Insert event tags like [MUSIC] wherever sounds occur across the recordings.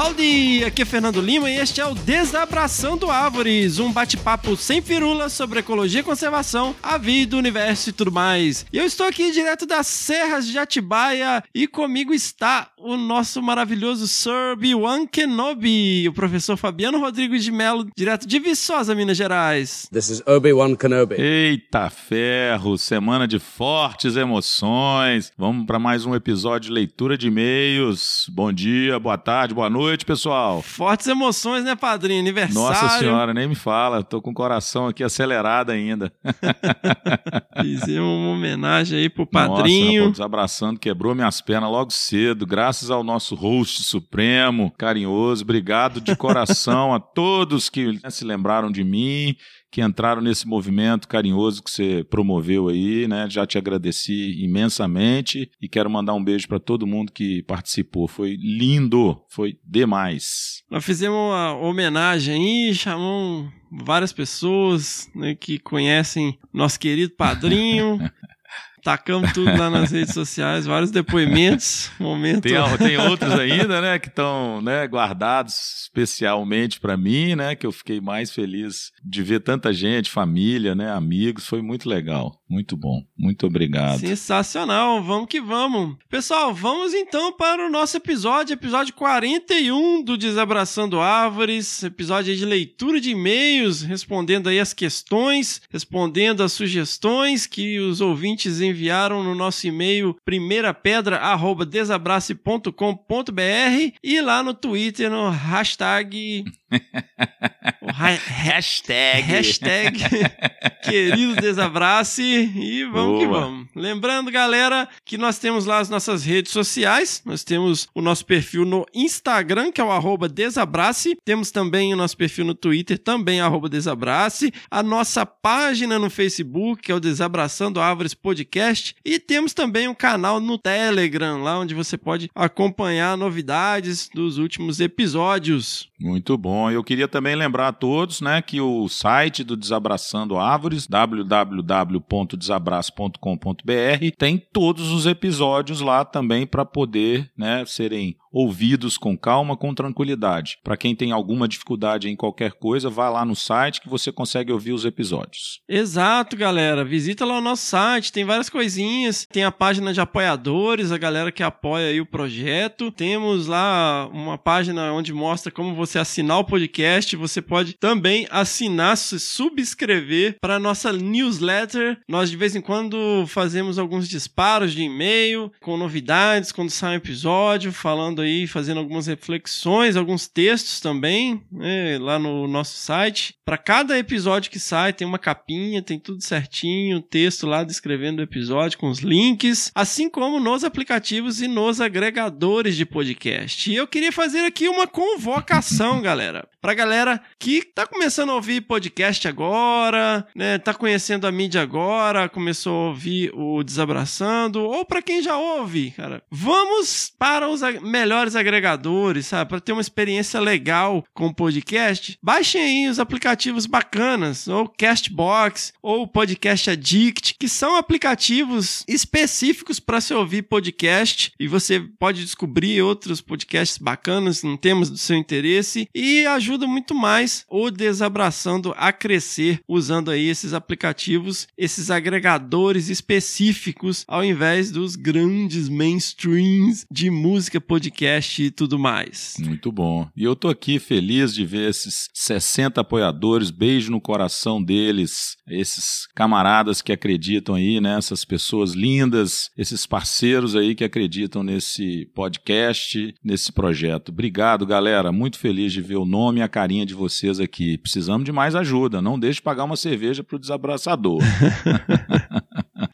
Howdy! Aqui é Fernando Lima e este é o Desabraçando Árvores, um bate-papo sem firula sobre ecologia e conservação, a vida, o universo e tudo mais. E eu estou aqui direto das Serras de Atibaia e comigo está o nosso maravilhoso Sir B1 Kenobi, o professor Fabiano Rodrigues de Melo, direto de Viçosa, Minas Gerais. This is Obi-Wan Kenobi. Eita ferro, semana de fortes emoções. Vamos para mais um episódio de leitura de e-mails. Bom dia, boa tarde, boa noite, pessoal. Fortes emoções, né, padrinho? Aniversário. Nossa senhora, nem me fala, tô com o coração aqui acelerado ainda. [LAUGHS] Fizemos uma homenagem aí pro Nossa, padrinho. rapaz, desabraçando, quebrou minhas pernas logo cedo, graças ao nosso host supremo, carinhoso. Obrigado de coração a todos que se lembraram de mim, que entraram nesse movimento carinhoso que você promoveu aí, né? Já te agradeci imensamente e quero mandar um beijo para todo mundo que participou. Foi lindo, foi demais. Nós fizemos uma homenagem aí, chamamos várias pessoas né, que conhecem nosso querido padrinho. [LAUGHS] Tacamos tudo lá nas redes sociais, vários depoimentos, momento. Tem, tem outros ainda, né, que estão né, guardados especialmente para mim, né, que eu fiquei mais feliz de ver tanta gente, família, né, amigos, foi muito legal, muito bom, muito obrigado. Sensacional, vamos que vamos. Pessoal, vamos então para o nosso episódio, episódio 41 do Desabraçando Árvores, episódio de leitura de e-mails, respondendo aí as questões, respondendo as sugestões que os ouvintes enviaram no nosso e-mail primeirapedra@desabrace.com.br e lá no Twitter no hashtag [LAUGHS] Hashtag. Hashtag [LAUGHS] querido desabrace e vamos que Boa. vamos. Lembrando, galera, que nós temos lá as nossas redes sociais. Nós temos o nosso perfil no Instagram, que é o arroba desabrace. Temos também o nosso perfil no Twitter, também arroba desabrace. A nossa página no Facebook, que é o Desabraçando Árvores Podcast. E temos também um canal no Telegram, lá onde você pode acompanhar novidades dos últimos episódios. Muito bom. Eu queria também lembrar a todos, né, que o site do Desabraçando Árvores, www.desabraço.com.br, tem todos os episódios lá também para poder, né, serem ouvidos com calma, com tranquilidade. Para quem tem alguma dificuldade em qualquer coisa, vá lá no site que você consegue ouvir os episódios. Exato, galera. Visita lá o nosso site, tem várias coisinhas. Tem a página de apoiadores, a galera que apoia o projeto. Temos lá uma página onde mostra como você assinar o podcast. Você pode também assinar, se subscrever para nossa newsletter. Nós de vez em quando fazemos alguns disparos de e-mail com novidades quando sai um episódio, falando aí, fazendo algumas reflexões, alguns textos também, né, lá no nosso site. Para cada episódio que sai, tem uma capinha, tem tudo certinho, texto lá descrevendo o episódio com os links, assim como nos aplicativos e nos agregadores de podcast. E eu queria fazer aqui uma convocação, [LAUGHS] galera, pra galera que tá começando a ouvir podcast agora, né, tá conhecendo a mídia agora, começou a ouvir o Desabraçando, ou pra quem já ouve, cara, vamos para os ag- melhores agregadores, sabe, Pra ter uma experiência legal com o podcast. Baixem aí os aplicativos bacanas, ou Castbox, ou Podcast Addict, que são aplicativos específicos para se ouvir podcast e você pode descobrir outros podcasts bacanas em temas do seu interesse e ajuda muito mais o Desabraçando a crescer usando aí esses aplicativos, esses agregadores específicos ao invés dos grandes mainstreams de música, podcast e tudo mais. Muito bom. E eu tô aqui feliz de ver esses 60 apoiadores, beijo no coração deles, esses camaradas que acreditam aí, né? Essas pessoas lindas, esses parceiros aí que acreditam nesse podcast, nesse projeto. Obrigado, galera. Muito feliz de ver o nome e a carinha de vocês aqui. Precisamos de mais ajuda. Não deixe de pagar uma cerveja pro desabraçador. [LAUGHS]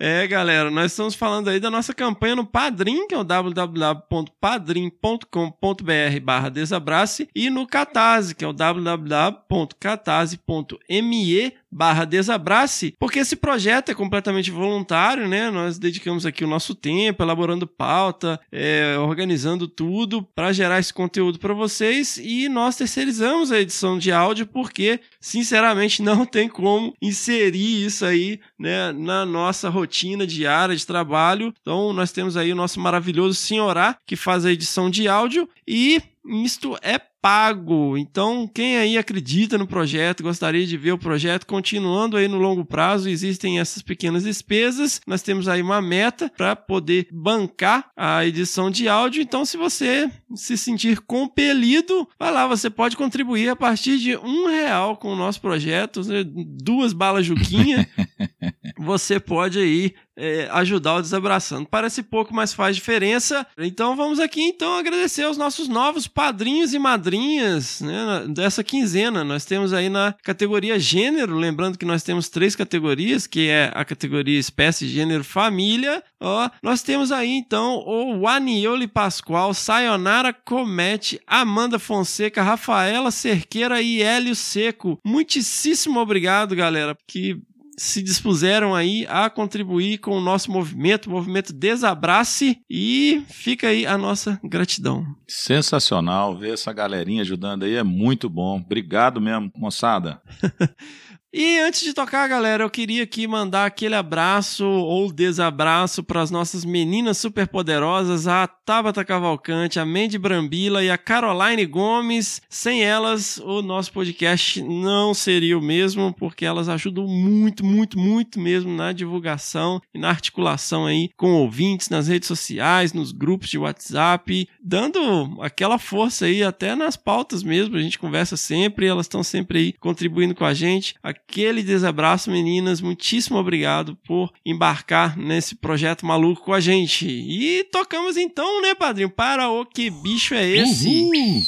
É, galera, nós estamos falando aí da nossa campanha no Padrim, que é o www.padrim.com.br barra desabrace, e no Catarse, que é o www.catarse.me barra desabrace, porque esse projeto é completamente voluntário, né? Nós dedicamos aqui o nosso tempo, elaborando pauta, é, organizando tudo para gerar esse conteúdo para vocês e nós terceirizamos a edição de áudio porque, sinceramente, [LAUGHS] não tem como inserir isso aí né, na nossa rotina diária de trabalho. Então, nós temos aí o nosso maravilhoso Senhorá, que faz a edição de áudio e isto é pago. Então, quem aí acredita no projeto, gostaria de ver o projeto continuando aí no longo prazo, existem essas pequenas despesas. Nós temos aí uma meta para poder bancar a edição de áudio. Então, se você se sentir compelido, vai lá, você pode contribuir a partir de um real com o nosso projeto, né? duas balas Juquinha. [LAUGHS] você pode aí é, ajudar o Desabraçando. Parece pouco, mas faz diferença. Então vamos aqui então agradecer aos nossos novos padrinhos e madrinhas né, dessa quinzena. Nós temos aí na categoria gênero, lembrando que nós temos três categorias, que é a categoria espécie, gênero, família. Ó, nós temos aí então o Wanioli Pascoal, Sayonara Comete, Amanda Fonseca, Rafaela Cerqueira e Hélio Seco. Muitíssimo obrigado, galera, que se dispuseram aí a contribuir com o nosso movimento, o movimento Desabrace, e fica aí a nossa gratidão. Sensacional ver essa galerinha ajudando aí, é muito bom. Obrigado mesmo, moçada. [LAUGHS] E antes de tocar, galera, eu queria aqui mandar aquele abraço ou desabraço para as nossas meninas superpoderosas, a Tabata Cavalcante, a Mandy Brambila e a Caroline Gomes. Sem elas, o nosso podcast não seria o mesmo, porque elas ajudam muito, muito, muito mesmo na divulgação e na articulação aí com ouvintes nas redes sociais, nos grupos de WhatsApp, dando aquela força aí até nas pautas mesmo. A gente conversa sempre, elas estão sempre aí contribuindo com a gente aquele desabraço, meninas. Muitíssimo obrigado por embarcar nesse projeto maluco com a gente. E tocamos então, né, padrinho? Para o que bicho é esse? Uhul.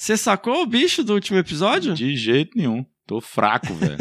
Você sacou o bicho do último episódio? De jeito nenhum. Tô fraco, velho.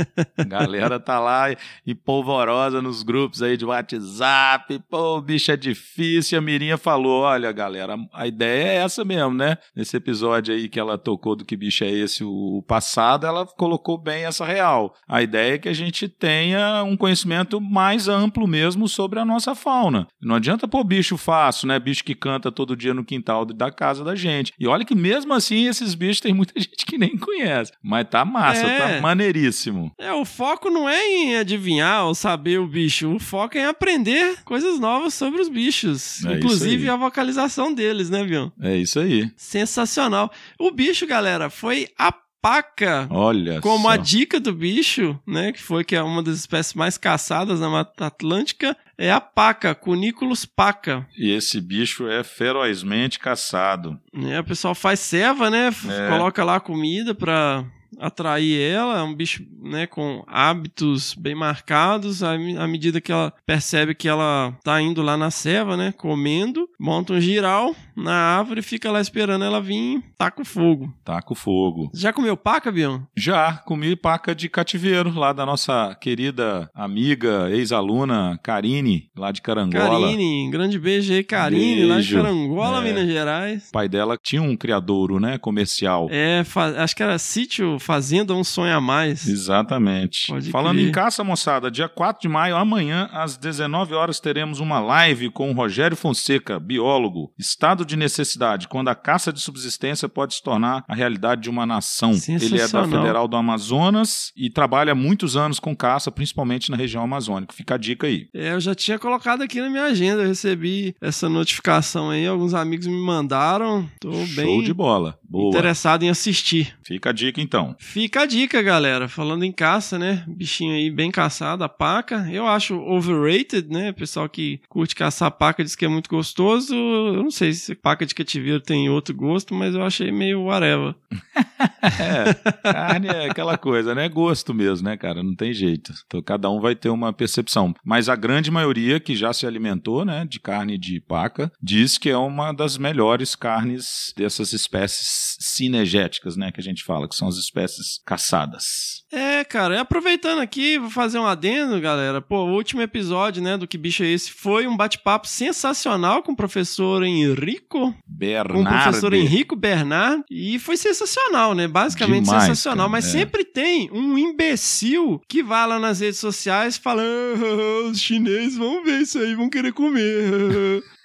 Galera tá lá e polvorosa nos grupos aí de WhatsApp. Pô, o bicho é difícil. A Mirinha falou: olha, galera, a ideia é essa mesmo, né? Nesse episódio aí que ela tocou do que bicho é esse, o passado, ela colocou bem essa real. A ideia é que a gente tenha um conhecimento mais amplo mesmo sobre a nossa fauna. Não adianta pôr bicho fácil, né? Bicho que canta todo dia no quintal da casa da gente. E olha que mesmo assim esses bichos tem muita [LAUGHS] gente que nem conhece. Mas tá massa, É. tá maneiríssimo. É, o foco não é em adivinhar ou saber o bicho, o foco é em aprender coisas novas sobre os bichos. É inclusive a vocalização deles, né, Bion? É isso aí. Sensacional. O bicho, galera, foi a paca. Olha Como só. a dica do bicho, né, que foi que é uma das espécies mais caçadas na Mata Atlântica, é a paca, Cuniculus paca. E esse bicho é ferozmente caçado. né? O pessoal faz ceva, né? É. Coloca lá comida pra atrair ela. É um bicho, né, com hábitos bem marcados. À me- à medida que ela percebe que ela tá indo lá na ceva, né, comendo, monta um giral na árvore e fica lá esperando ela vir, taca o fogo. Taca o fogo. Já comeu paca, Bion? Já comi paca de cativeiro lá da nossa querida amiga, ex-aluna Karine, lá de Carangola. Karine, grande beijo aí, Karine, lá de. Carangola, É. Minas Gerais. O pai dela tinha um criadouro, né, comercial. É, fa- acho que era sítio, fazenda, um sonho a mais. Exatamente. Pode Falando crer. em caça, moçada, dia 4 de maio, amanhã, às 19 horas, teremos uma live com o Rogério Fonseca, biólogo. Estado de necessidade, quando a caça de subsistência pode se tornar a realidade de uma nação. Ele é da. Federal do Amazonas e trabalha há muitos anos com caça, principalmente na região amazônica. Fica a dica aí. É, eu já tinha colocado aqui na minha agenda, eu recebi essa notificação aí, alguns amigos me mandaram, tô Show bem de bola. Boa. interessado em assistir. Fica a dica então. Fica a dica, galera, falando em caça, né, bichinho aí bem caçado, a paca, eu acho overrated, né, pessoal que curte caçar paca diz que é muito gostoso, gostoso. Eu não sei se paca de cativeiro tem outro gosto, mas eu achei meio whatever. [LAUGHS] É, carne é aquela coisa, né? É gosto mesmo, né, cara? Não tem jeito. Então, cada um vai ter uma percepção. Mas a grande maioria que já se alimentou, né, de carne de paca, diz que é uma das melhores carnes dessas espécies cinegéticas, né, que a gente fala, que são as espécies caçadas. É, cara, e aproveitando aqui, vou fazer um adendo, galera. Pô, o último episódio, né, do Que Bicho é Esse foi um bate-papo sensacional com o professor Henrico. Bernardo. Com o professor Henrico Bernard. E foi sensacional, né? Basicamente Demais, sensacional. cara, mas é. sempre tem um imbecil que vai lá nas redes sociais e fala: "Ah, os chineses vão ver isso aí, vão querer comer. [LAUGHS]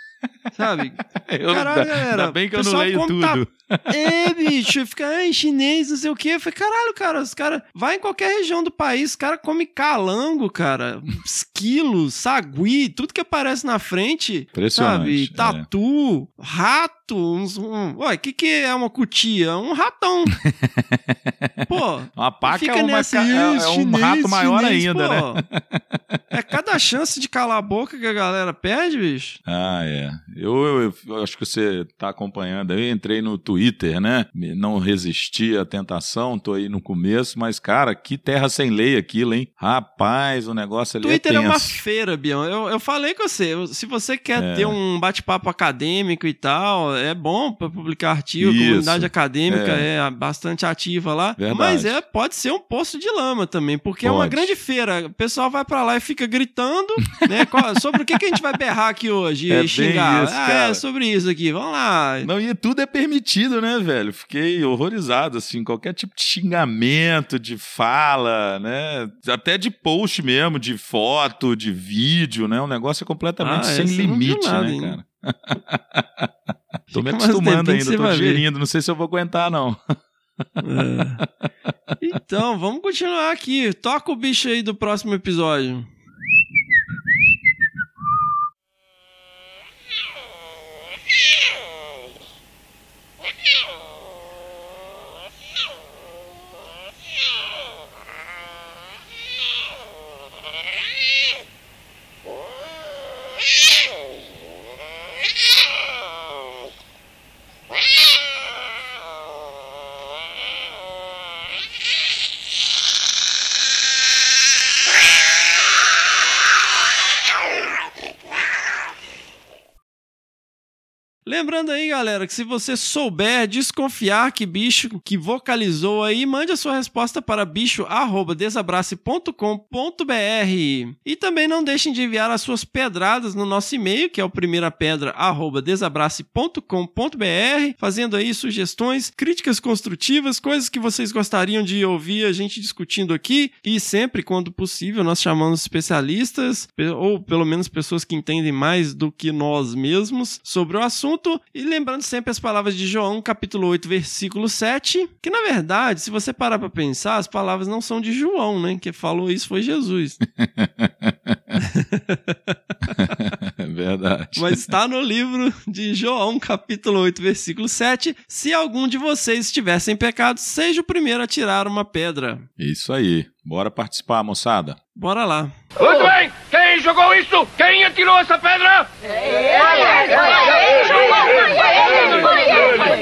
Sabe? [LAUGHS] Eu, Caralho, ainda, galera, ainda bem que eu não leio tudo. É, [LAUGHS] bicho, fica, ai, chinês, não sei o quê. Eu falei, caralho, cara, os caras. Vai em qualquer região do país, os caras comem calango, cara. Esquilo, sagui, tudo que aparece na frente. Impressionante, Sabe? Tatu, rato. Uns, um, ué, o que, que é uma cutia? Um ratão. [LAUGHS] Pô. Uma paca fica é, uma, nessa, ca- é, "Ih, é um chinês, rato maior chinês", ainda, né? pô. É cada chance de calar a boca que a galera perde, bicho. Ah, é. Eu, eu- eu acho que você tá acompanhando aí. Eu entrei no Twitter, né? Não resisti à tentação, tô aí no começo, mas, cara, que terra sem lei aquilo, hein? Rapaz, o negócio ali Twitter é é, uma feira, Bião. Eu, eu falei com você. Se você quer É. ter um bate-papo acadêmico e tal, é bom para publicar artigo. Isso. A comunidade acadêmica É. é. bastante ativa lá. Verdade. Mas é, pode ser um poço de lama também, porque é uma Pode. grande feira. O pessoal vai pra lá e fica gritando, né? sobre o que, que a gente vai berrar aqui hoje [LAUGHS] É e bem xingar. isso, ah, cara. é sobre isso aqui. Vamos lá. Não, e tudo é permitido, né, velho? Fiquei horrorizado, assim, qualquer tipo de xingamento, de fala, né? Até de post mesmo, de foto, de vídeo, né? O negócio é completamente Ah, sem vi limite, nada, né, hein? cara? [LAUGHS] tô me acostumando ainda, tô digerindo, não sei se eu vou aguentar, não. É. Então, vamos continuar aqui. Toca o bicho aí do próximo episódio. Lembrando aí, galera, que se você souber desconfiar que bicho que vocalizou aí, mande a sua resposta para bicho@desabrace.com.br. E também não deixem de enviar as suas pedradas no nosso e-mail, que é o primeirapedra@desabrace.com.br, fazendo aí sugestões, críticas construtivas, coisas que vocês gostariam de ouvir a gente discutindo aqui e sempre quando possível nós chamamos especialistas pe- ou pelo menos pessoas que entendem mais do que nós mesmos sobre o assunto e lembrando sempre as palavras de João, capítulo 8, versículo 7, que na verdade, se você parar para pensar, as palavras não são de João, né? Quem falou isso foi Jesus. É [LAUGHS] [LAUGHS] verdade. Mas está no livro de João, capítulo 8, versículo 7. Se algum de vocês estiver sem pecado, seja o primeiro a tirar uma pedra. Isso aí. Bora participar, moçada. Bora lá. Muito bem! Quem jogou isso? Quem atirou essa pedra? Foi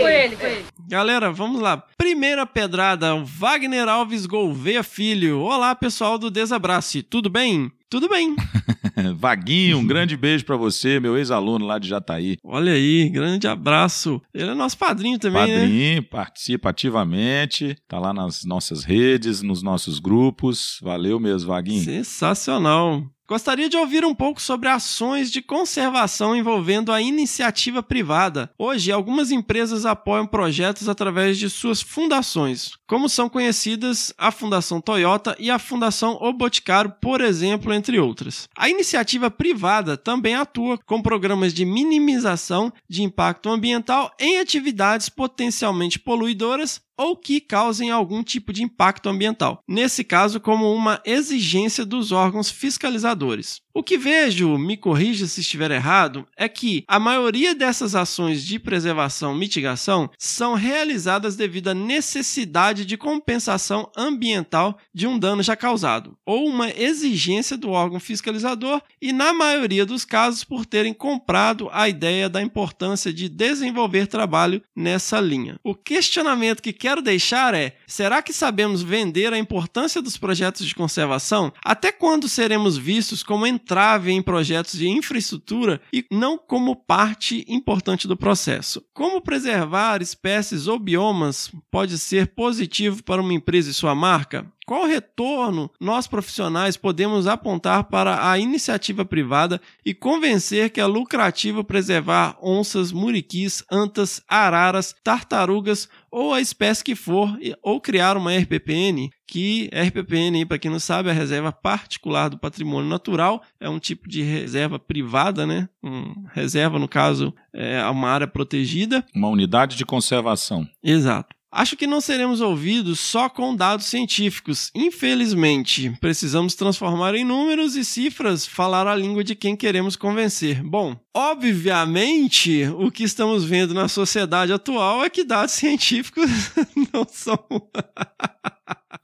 ele, foi ele. Galera, vamos lá. Primeira pedrada, Wagner Alves Gouveia Filho. Olá, pessoal do Desabrace. Tudo bem? Tudo bem. [LAUGHS] Vaguinho, um grande beijo pra você, meu ex-aluno lá de Jataí. Olha aí, grande abraço. Ele é nosso padrinho também, né? Padrinho, participa ativamente, tá lá nas nossas redes, nos nossos grupos. Valeu mesmo, Vaguinho. Sensacional. Gostaria de ouvir um pouco sobre ações de conservação envolvendo a iniciativa privada. Hoje, algumas empresas apoiam projetos através de suas fundações, como são conhecidas a Fundação Toyota e a Fundação O Boticário, por exemplo, entre outras. A iniciativa privada também atua com programas de minimização de impacto ambiental em atividades potencialmente poluidoras ou que causem algum tipo de impacto ambiental. Nesse caso, como uma exigência dos órgãos fiscalizadores. O que vejo, me corrija se estiver errado, é que a maioria dessas ações de preservação mitigação são realizadas devido à necessidade de compensação ambiental de um dano já causado, ou uma exigência do órgão fiscalizador, e na maioria dos casos por terem comprado a ideia da importância de desenvolver trabalho nessa linha. O questionamento que quero deixar é: será que sabemos vender a importância dos projetos de conservação? Até quando seremos vistos como entrave em projetos de infraestrutura e não como parte importante do processo. Como preservar espécies ou biomas pode ser positivo para uma empresa e sua marca? Qual retorno nós profissionais podemos apontar para a iniciativa privada e convencer que é lucrativo preservar onças, muriquis, antas, araras, tartarugas ou a espécie que for, ou criar uma RPPN, que RPPN, para quem não sabe, é a reserva particular do patrimônio natural, é um tipo de reserva privada, né? Um, reserva, no caso, é uma área protegida. Uma unidade de conservação. Exato. Acho que não seremos ouvidos só com dados científicos. Infelizmente, precisamos transformar em números e cifras falar a língua de quem queremos convencer. Bom, obviamente, o que estamos vendo na sociedade atual é que dados [LAUGHS] científicos [LAUGHS] não são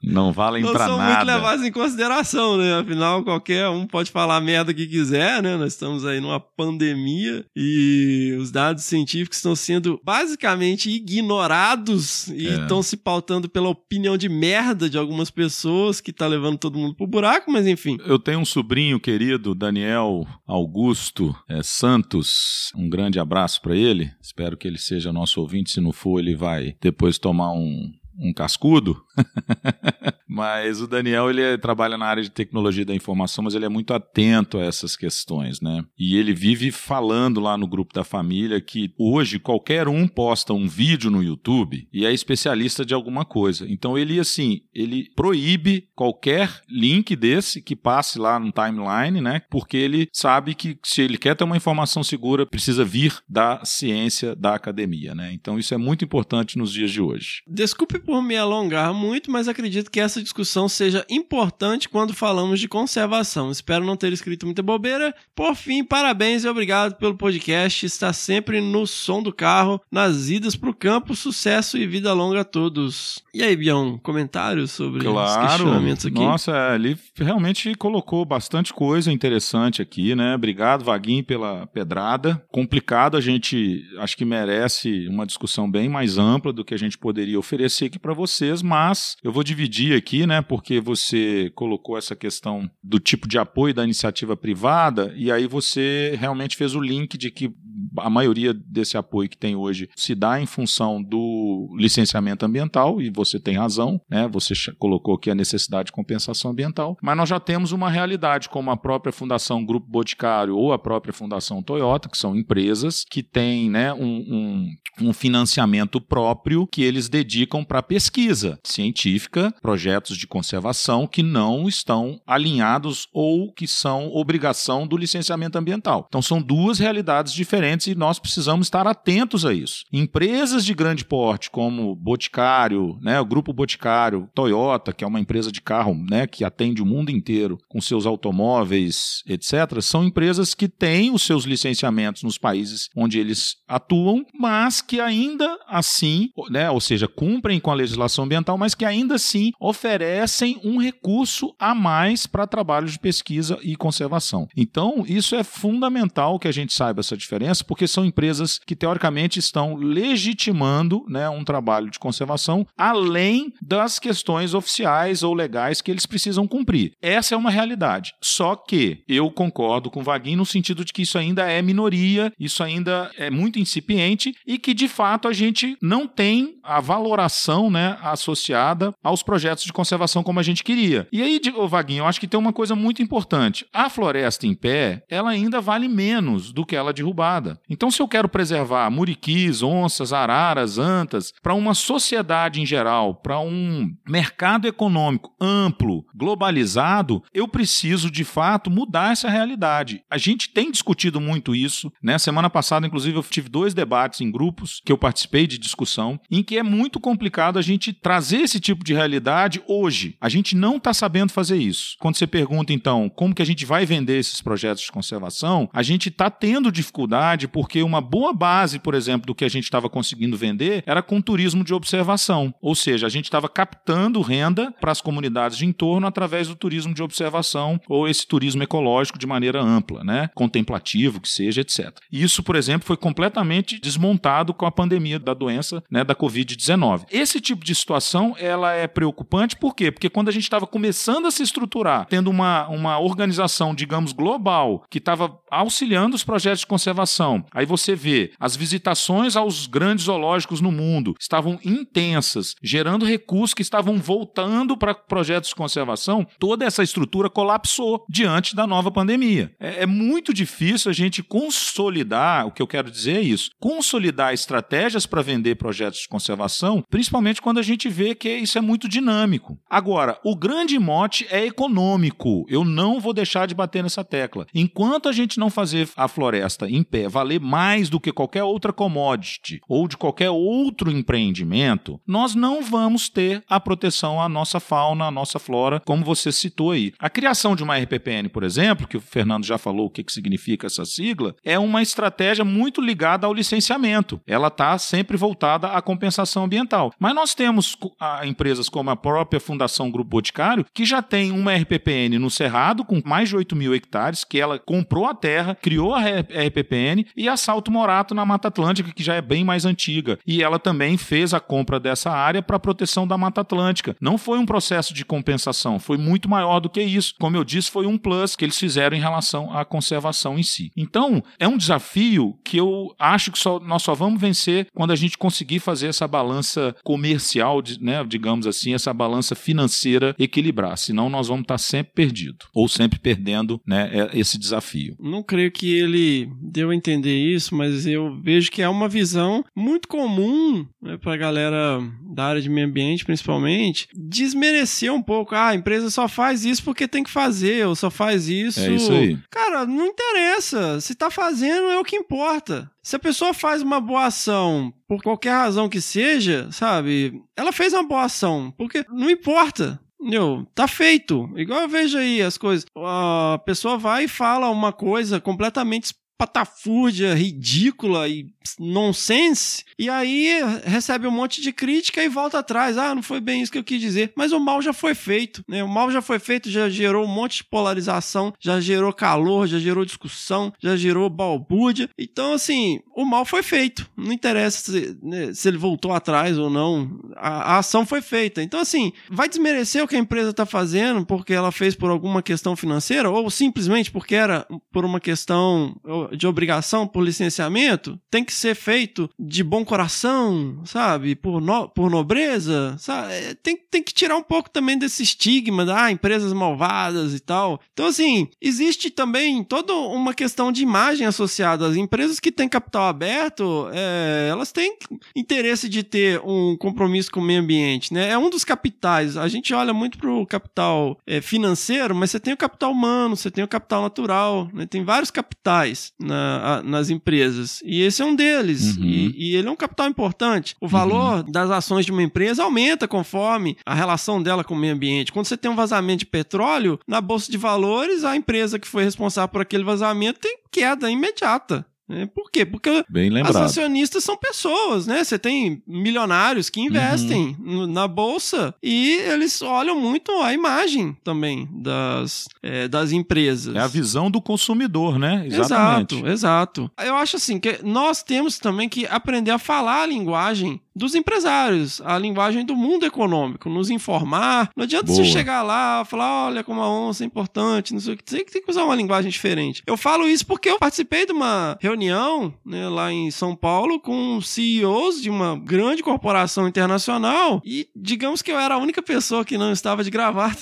não valem para nada. Não são muito levados em consideração, né? Afinal, qualquer um pode falar a merda que quiser, né? Nós estamos aí numa pandemia e os dados científicos estão sendo basicamente ignorados e é. estão se pautando pela opinião de merda de algumas pessoas que tá levando todo mundo pro buraco, mas enfim. Eu tenho um sobrinho querido, Daniel Augusto é, Santos. Um grande abraço para ele. Espero que ele seja nosso ouvinte. Se não for, ele vai depois tomar um, um cascudo. [LAUGHS] mas o Daniel, ele é, trabalha na área de tecnologia da informação, mas ele é muito atento a essas questões, né? E ele vive falando lá no grupo da família que hoje qualquer um posta um vídeo no YouTube e é especialista de alguma coisa. Então ele, assim, ele proíbe qualquer link desse que passe lá no timeline, né? Porque ele sabe que se ele quer ter uma informação segura, precisa vir da ciência, da academia, né? Então isso é muito importante nos dias de hoje. Desculpe por me alongar muito, mas acredito que essa discussão seja importante quando falamos de conservação. Espero não ter escrito muita bobeira. Por fim, parabéns e obrigado pelo podcast. Está sempre no som do carro, nas idas para o campo. Sucesso e vida longa a todos. E aí, Bião, comentários sobre claro. os questionamentos aqui? Nossa, ele realmente colocou bastante coisa interessante aqui, né? Obrigado, Vaguinho, pela pedrada. Complicado, a gente acho que merece uma discussão bem mais ampla do que a gente poderia oferecer aqui para vocês, mas eu vou dividir aqui, né, porque você colocou essa questão do tipo de apoio da iniciativa privada e aí você realmente fez o link de que a maioria desse apoio que tem hoje se dá em função do licenciamento ambiental e você tem razão, né? Você colocou aqui a necessidade de compensação ambiental, mas nós já temos uma realidade como a própria Fundação Grupo Boticário ou a própria Fundação Toyota, que são empresas que têm, né, um, um, um financiamento próprio que eles dedicam para pesquisa científica, projetos de conservação que não estão alinhados ou que são obrigação do licenciamento ambiental. Então são duas realidades diferentes e nós precisamos estar atentos a isso. Empresas de grande porte como Boticário, né, o Grupo Boticário, Toyota, que é uma empresa de carro, né, que atende o mundo inteiro com seus automóveis, etc, são empresas que têm os seus licenciamentos nos países onde eles atuam, mas que ainda assim, né, ou seja, cumprem com a legislação ambiental, mas que ainda assim oferecem um recurso a mais para trabalhos de pesquisa e conservação. Então, isso é fundamental que a gente saiba essa diferença, porque são empresas que teoricamente estão legitimando né, um trabalho de conservação além das questões oficiais ou legais que eles precisam cumprir. Essa é uma realidade. Só que eu concordo com o Vaguinho no sentido de que isso ainda é minoria, isso ainda é muito incipiente e que de fato a gente não tem a valoração né, associada aos projetos de conservação como a gente queria. E aí, Vaguinho, eu acho que tem uma coisa muito importante. A floresta em pé, ela ainda vale menos do que ela derrubada. Então, se eu quero preservar muriquis, onças, araras, antas, para uma sociedade em geral, para um mercado econômico amplo, globalizado, eu preciso de fato mudar essa realidade. A gente tem discutido muito isso, né? Semana passada, inclusive, eu tive dois debates em grupos que eu participei de discussão, em que é muito complicado a gente trazer esse tipo de realidade hoje. A gente não está sabendo fazer isso. Quando você pergunta, então, como que a gente vai vender esses projetos de conservação, a gente está tendo dificuldade porque uma boa base, por exemplo, do que a gente estava conseguindo vender era com turismo de observação. Ou seja, a gente estava captando renda para as comunidades de entorno através do turismo de observação ou esse turismo ecológico de maneira ampla, né? contemplativo, que seja, etc. E isso, por exemplo, foi completamente desmontado com a pandemia da doença né, da Covid-19. Esse tipo de situação ela é preocupante, por quê? Porque quando a gente estava começando a se estruturar, tendo uma, uma organização, digamos, global, que estava auxiliando os projetos de conservação, aí você vê as visitações aos grandes zoológicos no mundo estavam intensas, gerando recursos que estavam voltando para projetos de conservação, toda essa estrutura colapsou diante da nova pandemia. É, é muito difícil a gente consolidar, o que eu quero dizer é isso, consolidar estratégias para vender projetos de conservação, principalmente quando a gente vê que isso é muito dinâmico. Agora, o grande mote é econômico. Eu não vou deixar de bater nessa tecla. Enquanto a gente não fazer a floresta em pé valer mais do que qualquer outra commodity ou de qualquer outro empreendimento, nós não vamos ter a proteção à nossa fauna, à nossa flora, como você citou aí. A criação de uma RPPN, por exemplo, que o Fernando já falou o que, que significa essa sigla, é uma estratégia muito ligada ao licenciamento. Ela está sempre voltada à compensação ambiental. Mas nós temos empresas como a própria Fundação Grupo Boticário, que já tem uma RPPN no Cerrado, com mais de 8 mil hectares, que ela comprou a terra, criou a RPPN, e a Salto Morato na Mata Atlântica, que já é bem mais antiga. E ela também fez a compra dessa área para proteção da Mata Atlântica. Não foi um processo de compensação, foi muito maior do que isso. Como eu disse, foi um plus que eles fizeram em relação à conservação em si. Então, é um desafio que eu acho que só, nós só vamos vencer quando a gente conseguir fazer essa balança comercial, né, digamos assim, essa balança financeira equilibrar. Senão, nós vamos estar sempre perdidos ou sempre perdendo né, é, esse desafio. Não creio que ele deu a entender isso, mas eu vejo que é uma visão muito comum né, para a galera da área de meio ambiente, principalmente, desmerecer um pouco. Ah, a empresa só faz isso porque tem que fazer, ou só faz isso. É isso aí. Cara, não interessa. Se tá fazendo é o que importa. Se a pessoa faz uma boa ação por qualquer razão que seja, sabe? Ela fez uma boa ação, porque não importa. Entendeu? Tá feito. Igual eu vejo aí as coisas. A pessoa vai e fala uma coisa completamente patafúrdia, ridícula e nonsense, e aí recebe um monte de crítica e volta atrás. Ah, não foi bem isso que eu quis dizer. Mas o mal já foi feito, né? O mal já foi feito, já gerou um monte de polarização, já gerou calor, já gerou discussão, já gerou balbúrdia. Então, assim, o mal foi feito. Não interessa se, né, se ele voltou atrás ou não. A, a, ação foi feita. Então, assim, vai desmerecer o que a empresa está fazendo porque ela fez por alguma questão financeira ou simplesmente porque era por uma questão de obrigação por licenciamento? Tem que ser feito de bom coração, sabe? Por, no, por nobreza, sabe? É, tem, tem que tirar um pouco também desse estigma da ah, empresas malvadas e tal. Então, assim, existe também toda uma questão de imagem associada às empresas que têm capital aberto, é, elas têm interesse de ter um compromisso com o meio ambiente, né? É um dos capitais. A gente olha muito para o capital é, financeiro, mas você tem o capital humano, você tem o capital natural, né? Tem vários capitais na, a, nas empresas. E esse é um deles. Uhum. E, e, ele é um capital importante. O valor uhum. das ações de uma empresa aumenta conforme a relação dela com o meio ambiente. Quando você tem um vazamento de petróleo, na bolsa de valores, a empresa que foi responsável por aquele vazamento tem queda imediata. É, por quê? Porque Bem as acionistas são pessoas, né? Você tem milionários que investem uhum. na bolsa e eles olham muito a imagem também das, é, das empresas. É a visão do consumidor, né? Exatamente. Exato, exato. Eu acho assim que nós temos também que aprender a falar a linguagem dos empresários, a linguagem do mundo econômico, nos informar. Não adianta Boa. você chegar lá falar, olha como a onça é importante, não sei o que. Tem que usar uma linguagem diferente. Eu falo isso porque eu participei de uma reunião né, lá em São Paulo com CEOs de uma grande corporação internacional e digamos que eu era a única pessoa que não estava de gravata.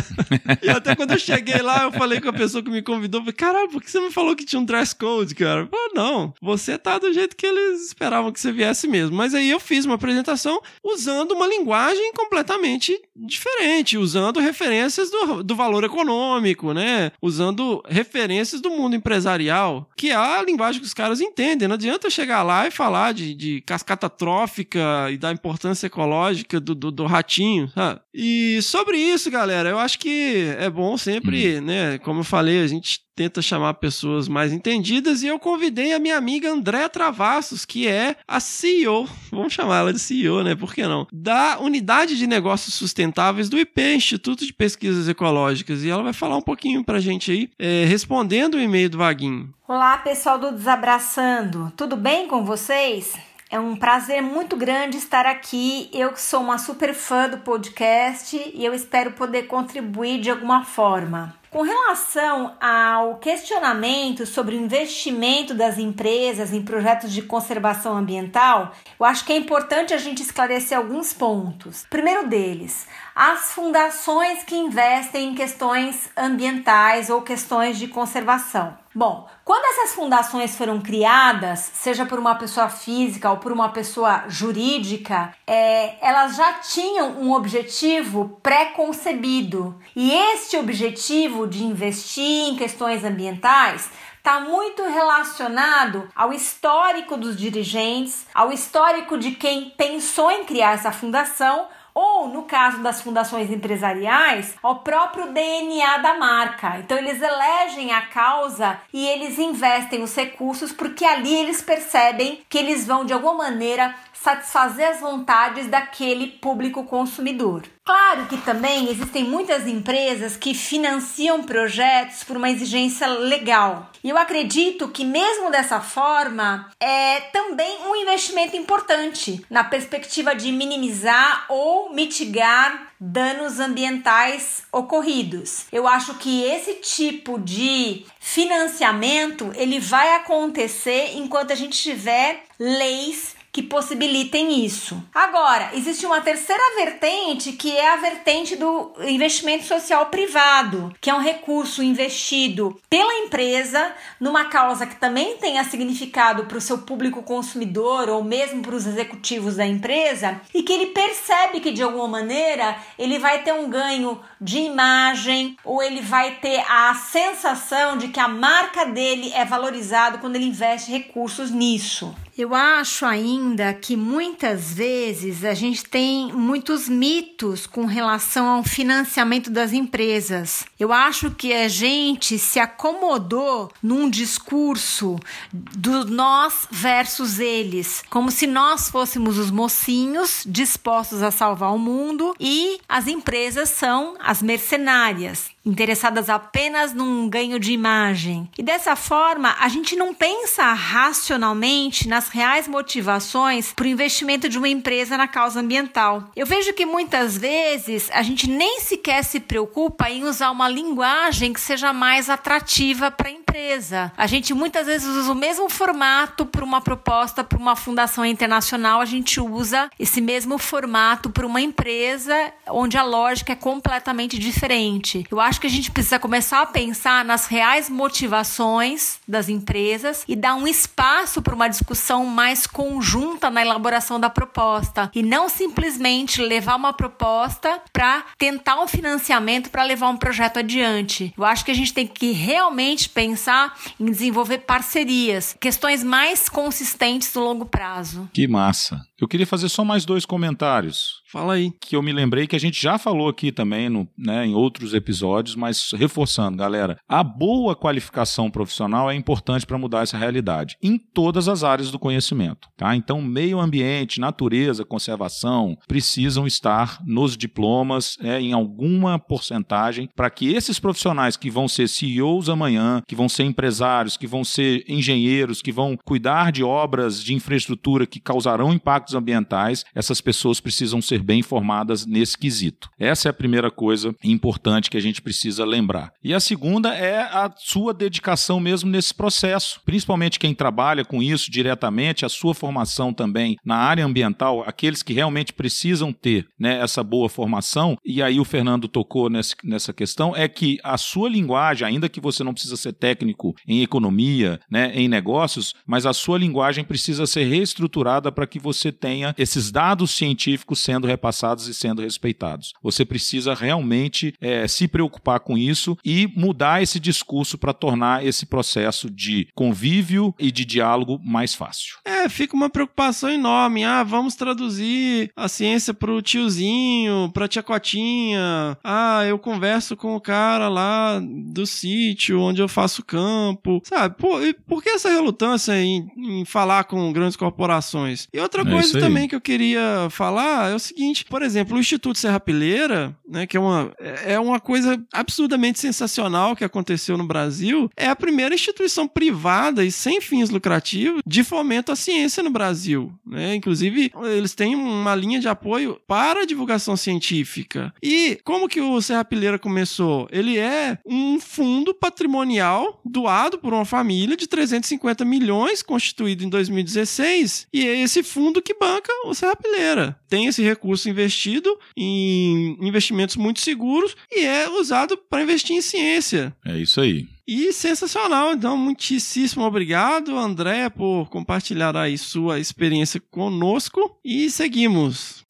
[LAUGHS] e até quando eu cheguei lá, eu falei com a pessoa que me convidou, falei, caralho, por que você me falou que tinha um dress code, cara? Falei, não, você tá do jeito que eles esperavam que você viesse mesmo. Mas aí eu fiz uma apresentação usando uma linguagem completamente diferente, usando referências do, do valor econômico, né? Usando referências do mundo empresarial, que é a linguagem que os caras entendem. Não adianta chegar lá e falar de, de cascata trófica e da importância ecológica do, do, do ratinho, sabe? E sobre isso, galera, eu acho que é bom sempre, uhum. né? Como eu falei, a gente tenta chamar pessoas mais entendidas e eu convidei a minha amiga Andréa Travassos, que é a CEO, vamos chamar ela de CEO, né? Por que não? Da Unidade de Negócios Sustentáveis do IP, Instituto de Pesquisas Ecológicas. E ela vai falar um pouquinho pra gente aí, é, respondendo o e-mail do Vaguinho. Olá, pessoal do Desabraçando. Tudo bem com vocês? É um prazer muito grande estar aqui. Eu sou uma super fã do podcast e eu espero poder contribuir de alguma forma. Com relação ao questionamento sobre o investimento das empresas em projetos de conservação ambiental, eu acho que é importante a gente esclarecer alguns pontos. Primeiro deles, as fundações que investem em questões ambientais ou questões de conservação. Bom, quando essas fundações foram criadas, seja por uma pessoa física ou por uma pessoa jurídica, é, elas já tinham um objetivo pré-concebido. E este objetivo de investir em questões ambientais está muito relacionado ao histórico dos dirigentes, ao histórico de quem pensou em criar essa fundação ou, no caso das fundações empresariais, ao próprio DNA da marca. Então, eles elegem a causa e eles investem os recursos porque ali eles percebem que eles vão, de alguma maneira, satisfazer as vontades daquele público consumidor. Claro que também existem muitas empresas que financiam projetos por uma exigência legal. E eu acredito que mesmo dessa forma é também um investimento importante na perspectiva de minimizar ou mitigar danos ambientais ocorridos. Eu acho que esse tipo de financiamento ele vai acontecer enquanto a gente tiver leis que possibilitem isso. Agora, existe uma terceira vertente que é a vertente do investimento social privado, que é um recurso investido pela empresa numa causa que também tenha significado para o seu público consumidor ou mesmo para os executivos da empresa e que ele percebe que de alguma maneira ele vai ter um ganho de imagem ou ele vai ter a sensação de que a marca dele é valorizado quando ele investe recursos nisso. Eu acho ainda que muitas vezes a gente tem muitos mitos com relação ao financiamento das empresas. Eu acho que a gente se acomodou num discurso do nós versus eles, como se nós fôssemos os mocinhos dispostos a salvar o mundo e as empresas são as mercenárias interessadas apenas num ganho de imagem. E dessa forma, a gente não pensa racionalmente nas reais motivações para o investimento de uma empresa na causa ambiental. Eu vejo que muitas vezes a gente nem sequer se preocupa em usar uma linguagem que seja mais atrativa para a empresa. A gente muitas vezes usa o mesmo formato para uma proposta para uma fundação internacional, a gente usa esse mesmo formato para uma empresa onde a lógica é completamente diferente. Eu acho que a gente precisa começar a pensar nas reais motivações das empresas e dar um espaço para uma discussão mais conjunta na elaboração da proposta e não simplesmente levar uma proposta para tentar um financiamento para levar um projeto adiante. Eu acho que a gente tem que realmente pensar em desenvolver parcerias, questões mais consistentes no longo prazo. Que massa! Eu queria fazer só mais dois comentários. Fala aí. Que eu me lembrei que a gente já falou aqui também no, né, em outros episódios, mas reforçando, galera, a boa qualificação profissional é importante para mudar essa realidade em todas as áreas do conhecimento. Tá? Então, meio ambiente, natureza, conservação precisam estar nos diplomas é, em alguma porcentagem para que esses profissionais que vão ser CEOs amanhã, que vão ser empresários, que vão ser engenheiros, que vão cuidar de obras de infraestrutura que causarão impactos impactos ambientais, essas pessoas precisam ser bem informadas nesse quesito. Essa é a primeira coisa importante que a gente precisa lembrar. E a segunda é a sua dedicação mesmo nesse processo, principalmente quem trabalha com isso diretamente, a sua formação também na área ambiental, aqueles que realmente precisam ter né, essa boa formação, e aí o Fernando tocou nesse, nessa questão, é que a sua linguagem, ainda que você não precisa ser técnico em economia, né, em negócios, mas a sua linguagem precisa ser reestruturada para que você tenha esses dados científicos sendo repassados e sendo respeitados. Você precisa realmente é, se preocupar com isso e mudar esse discurso para tornar esse processo de convívio e de diálogo mais fácil. É, fica uma preocupação enorme. Ah, vamos traduzir a ciência pro tiozinho, pra tia Cotinha. Ah, eu converso com o cara lá do sítio onde eu faço campo. Sabe? Por, por que essa relutância em, em falar com grandes corporações? E outra É coisa aí. também que eu queria falar é o seguinte: por exemplo, o Instituto Serra Pileira, né, que é uma, é uma coisa absurdamente sensacional que aconteceu no Brasil, é a primeira instituição privada e sem fins lucrativos de fomento à ciência no Brasil. Né? Inclusive, eles têm uma linha de apoio para a divulgação científica. E como que o Serra Pileira começou? Ele é um fundo patrimonial doado por uma família de 350 milhões, constituído em 2016, e é esse fundo que banca o Serra Pileira. Tem esse recurso investido em investimentos muito seguros e é usado para investir em ciência. É isso aí. E sensacional, então muitíssimo obrigado, André, por compartilhar aí sua experiência conosco e seguimos.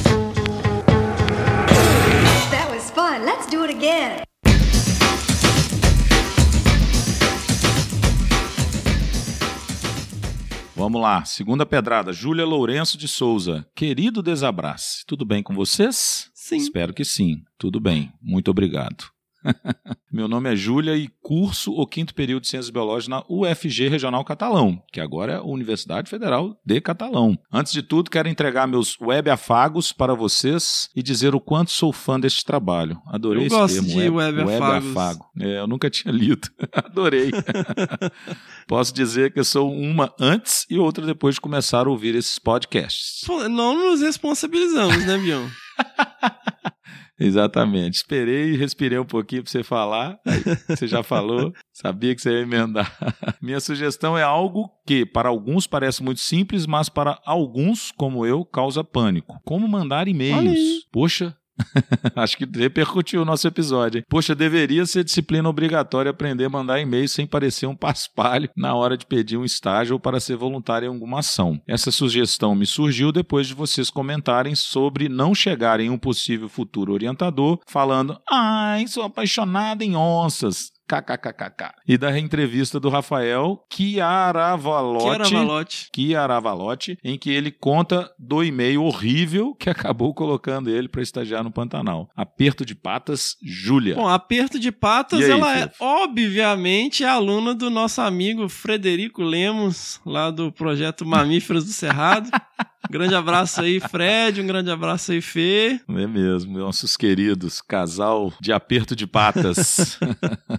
That was fun. Let's do it again. Vamos lá, segunda pedrada. Júlia Lourenço de Souza. Querido Desabrace, tudo bem com vocês? Sim. Espero que sim. Tudo bem. Muito obrigado. [LAUGHS] Meu nome é Júlia e curso o quinto período de Ciências Biológicas na UFG Regional Catalão, que agora é a Universidade Federal de Catalão. Antes de tudo, quero entregar meus web afagos para vocês e dizer o quanto sou fã deste trabalho. Adorei Eu esse gosto termo, de web afagos. afago. É, eu nunca tinha lido. [LAUGHS] Adorei. [LAUGHS] Posso dizer que sou uma antes e outra depois de começar a ouvir esses podcasts. Não nos responsabilizamos, né, Bion? Exatamente. Esperei e respirei um pouquinho para você falar. Você já falou, [LAUGHS] sabia que você ia emendar. [LAUGHS] Minha sugestão é algo que para alguns parece muito simples, mas para alguns, como eu, causa pânico. Como mandar e-mails. Poxa, [LAUGHS] Acho que repercutiu o nosso episódio. hein? Poxa, deveria ser disciplina obrigatória aprender a mandar e-mail sem parecer um paspalho [LAUGHS] na hora de pedir um estágio ou para ser voluntário em alguma ação. Essa sugestão me surgiu depois de vocês comentarem sobre não chegar em um possível futuro orientador falando: ai, sou apaixonada em onças. KKKKK. E da entrevista do Rafael Chiaravalotti. Chiaravalotti, em que ele conta do e-mail horrível que [LAUGHS] acabou colocando ele para estagiar no Pantanal. Aperto de patas, Júlia. Bom, aperto de patas, aí, ela é Fefo? obviamente aluna do nosso amigo Frederico Lemos, lá do projeto Mamíferos do Cerrado. [LAUGHS] grande abraço aí, Fred, um grande abraço aí, Fê. É mesmo, nossos queridos, casal de aperto de patas.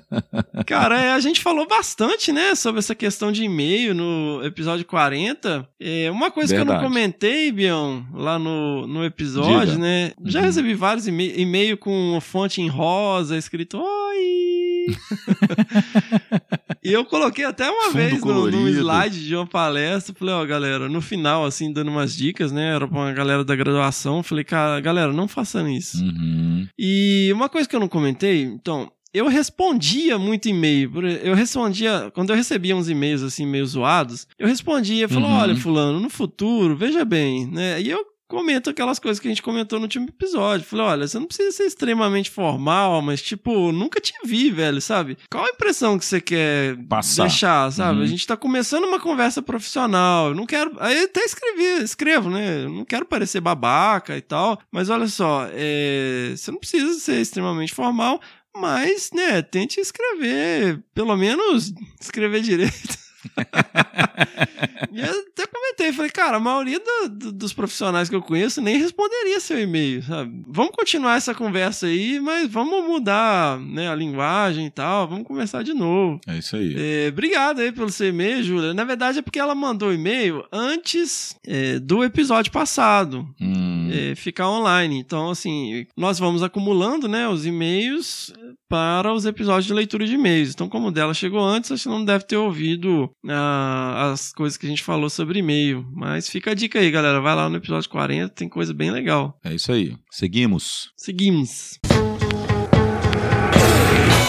[LAUGHS] Cara, é, a gente falou bastante, né, sobre essa questão de e-mail no episódio 40. É, uma coisa que eu Verdade. não comentei, Bion, lá no, no episódio, Diga. né? Já Uhum. recebi vários e-mail, e-mail com fonte em rosa, escrito Oi! [LAUGHS] e eu coloquei até uma Fundo vez no, no slide de uma palestra. Falei, ó, galera, no final, assim, dando umas dicas, né? Era pra uma galera da graduação. Falei, cara, galera, não façam isso. Uhum. E uma coisa que eu não comentei, então, eu respondia muito e-mail. Eu respondia, quando eu recebia uns e-mails assim, meio zoados, eu respondia, falava, Uhum. olha, fulano, no futuro, veja bem, né? E eu comento aquelas coisas que a gente comentou no último episódio. Falei, olha, você não precisa ser extremamente formal, mas tipo, nunca te vi, velho, sabe? Qual a impressão que você quer Passar. deixar, sabe? Uhum. A gente tá começando uma conversa profissional. Eu não quero. Aí até escrevi, escrevo, né? Eu não quero parecer babaca e tal. Mas olha só, é, você não precisa ser extremamente formal. Mas, né, tente escrever, pelo menos [LAUGHS] escrever direito. [LAUGHS] e eu até comentei, falei, cara, a maioria do- do- dos profissionais que eu conheço nem responderia seu e-mail, sabe? Vamos continuar essa conversa aí, mas vamos mudar né, a linguagem e tal, vamos conversar de novo. É isso aí. É, obrigado aí pelo seu e-mail, Júlia. Na verdade é porque ela mandou e-mail antes é, do episódio passado Hum, é, ficar online. Então, assim, nós vamos acumulando, né, os e-mails para os episódios de leitura de e-mails. Então, como o dela chegou antes, que não deve ter ouvido ah, as coisas que a gente falou sobre e-mail. Mas fica a dica aí, galera. Vai lá no episódio 40, tem coisa bem legal. é isso aí. Seguimos. Seguimos.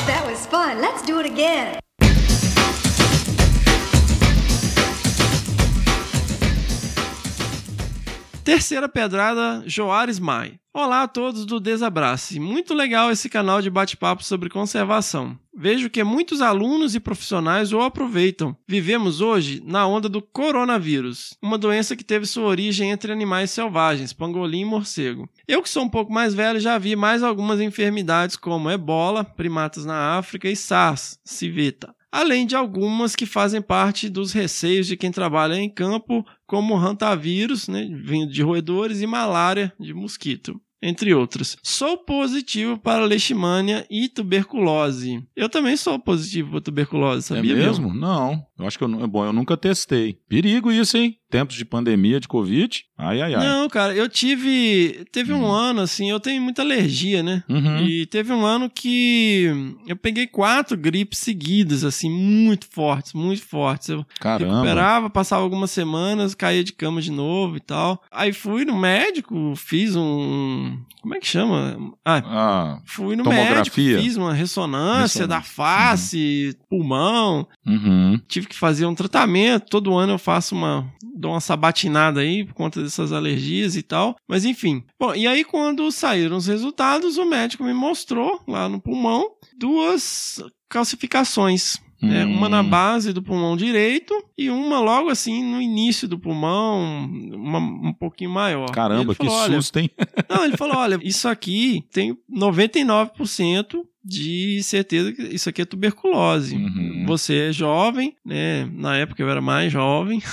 That was fun. Let's do it again. Terceira pedrada, Joares Mai. Olá a todos do Desabrace. Muito legal esse canal de bate-papo sobre conservação. Vejo que muitos alunos e profissionais o aproveitam. Vivemos hoje na onda do coronavírus, uma doença que teve sua origem entre animais selvagens, pangolim e morcego. Eu que sou um pouco mais velho já vi mais algumas enfermidades como ebola, primatas na África e SARS, civeta além de algumas que fazem parte dos receios de quem trabalha em campo, como hantavírus, né, vindo de roedores, e malária de mosquito. Entre outros. Sou positivo para leishmania e tuberculose. Eu também sou positivo para tuberculose, sabia? é meu? mesmo? Não. Eu acho que eu, bom, eu nunca testei. Perigo isso, hein? Tempos de pandemia, de Covid. Ai, ai, ai. Não, cara, eu tive. Teve um Hum. ano, assim, eu tenho muita alergia, né? Uhum. E teve um ano que eu peguei quatro gripes seguidas, assim, muito fortes, muito fortes. Eu Caramba. recuperava, passava algumas semanas, caía de cama de novo e tal. Aí fui no médico, fiz um. Como é que chama? Ah, Ah, fui no Tomografia. médico, fiz uma ressonância Ressonância. da face, pulmão. uhum. Tive que fazer um tratamento. Todo ano eu faço uma. dou uma sabatinada aí por conta dessas alergias e tal. Mas enfim. Bom, e aí quando saíram os resultados, o médico me mostrou lá no pulmão duas calcificações. Hum. Uma na base do pulmão direito e uma logo assim no início do pulmão, uma, um pouquinho maior. Caramba, Ele que falou, "Olha, susto, hein? não, ele falou: olha, isso aqui tem 99% de certeza que isso aqui é tuberculose. Uhum. Você é jovem, né? Na época eu era mais jovem. [LAUGHS]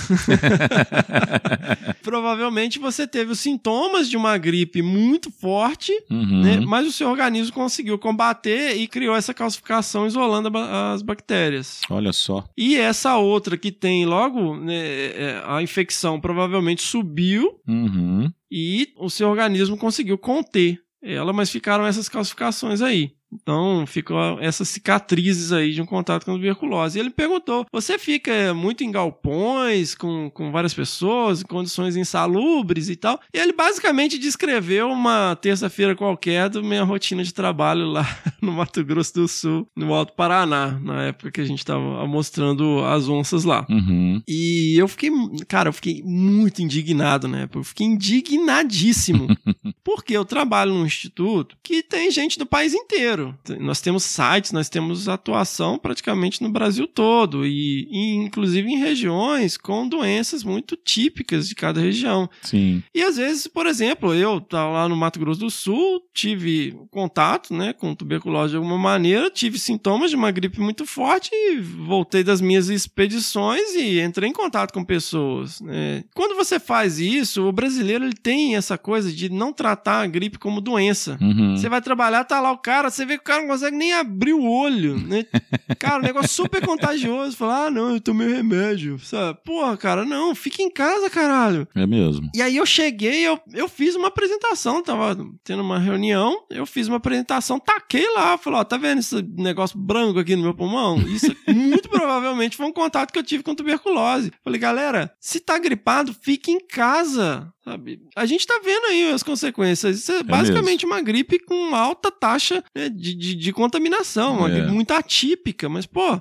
[LAUGHS] Provavelmente você teve os sintomas de uma gripe muito forte, Uhum. né? Mas o seu organismo conseguiu combater e criou essa calcificação isolando as bactérias. Olha só. E essa outra que tem logo, né, é, a infecção provavelmente subiu Uhum. e o seu organismo conseguiu conter ela, mas ficaram essas calcificações aí. Então, ficou essas cicatrizes aí de um contato com a tuberculose. E ele perguntou: você fica muito em galpões, com, com várias pessoas, em condições insalubres e tal? E ele basicamente descreveu uma terça-feira qualquer da minha rotina de trabalho lá [LAUGHS] no Mato Grosso do Sul, no Alto Paraná, na época que a gente estava mostrando as onças lá. Uhum. E eu fiquei, cara, eu fiquei muito indignado na época. Eu fiquei indignadíssimo. [LAUGHS] porque eu trabalho num instituto que tem gente do país inteiro. Nós temos sites, nós temos atuação praticamente no Brasil todo. E, e inclusive em regiões com doenças muito típicas de cada região. Sim. E às vezes, por exemplo, eu tava lá no Mato Grosso do Sul, tive contato, né, com tuberculose de alguma maneira, tive sintomas de uma gripe muito forte e voltei das minhas expedições e entrei em contato com pessoas, né. Quando você faz isso, o brasileiro ele tem essa coisa de não tratar a gripe como doença. Uhum. Você vai trabalhar, tá lá o cara, você vê que o cara não consegue nem abrir o olho, né? [LAUGHS] Cara, um negócio super contagioso. Falar, ah, não, eu tomei remédio, sabe? Porra, cara, não, fica em casa, caralho. É mesmo. E aí eu cheguei, eu, eu fiz uma apresentação, tava tendo uma reunião, eu fiz uma apresentação, taquei lá, falei, ó, tá vendo esse negócio branco aqui no meu pulmão? Isso [LAUGHS] muito provavelmente foi um contato que eu tive com tuberculose. Falei, galera, se tá gripado, fique em casa, sabe? A gente tá vendo aí as consequências. Isso é, basicamente uma gripe com alta taxa né, de, de, de contaminação, uma É. gripe muito atípica, mas, pô,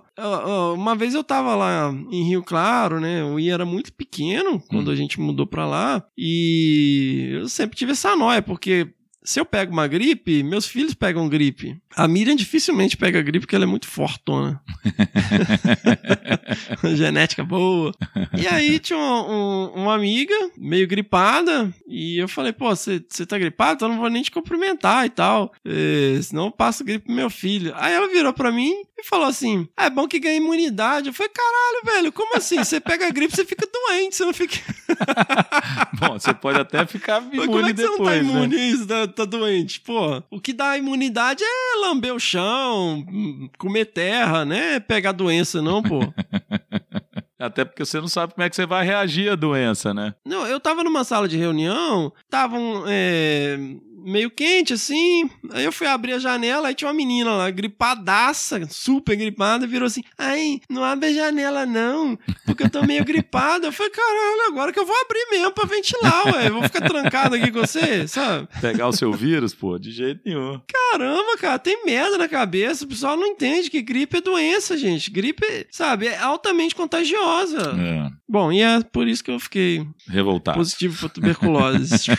uma vez eu tava lá em Rio Claro, né, o I era muito pequeno quando a gente mudou pra lá, e eu sempre tive essa noia, porque se eu pego uma gripe, meus filhos pegam gripe. A Miriam dificilmente pega gripe porque ela é muito fortona. [LAUGHS] [LAUGHS] Genética boa. E aí tinha um- um- uma amiga meio gripada e eu falei, pô, você tá gripado? Então eu não vou nem te cumprimentar e tal. É, senão eu passo gripe pro meu filho. Aí ela virou pra mim e falou assim: ah, é bom que ganha imunidade. Eu falei, caralho, velho, como assim? Você pega a gripe, você fica doente, você não fica. [LAUGHS] Bom, você pode até ficar imune como é que depois, você não tá né? imune a isso, tá, tá doente? Pô, o que dá imunidade é lamber o chão, comer terra, né? Pegar doença, não, pô. [LAUGHS] Até porque você não sabe como é que você vai reagir à doença, né? Não, eu tava numa sala de reunião, estavam é, meio quente assim. Aí eu fui abrir a janela, aí tinha uma menina lá, gripadaça, super gripada, virou assim: Ai, não abre a janela não, porque eu tô meio gripada. Eu falei: Caralho, agora que eu vou abrir mesmo pra ventilar, ué. Eu vou ficar trancado aqui com você, sabe? Pegar o seu vírus, pô, de jeito nenhum. Caramba, cara, tem merda na cabeça. O pessoal não entende que gripe é doença, gente. Gripe, sabe, é altamente contagiosa. É, Bom, e é por isso que eu fiquei revoltado. positivo para tuberculose. [LAUGHS]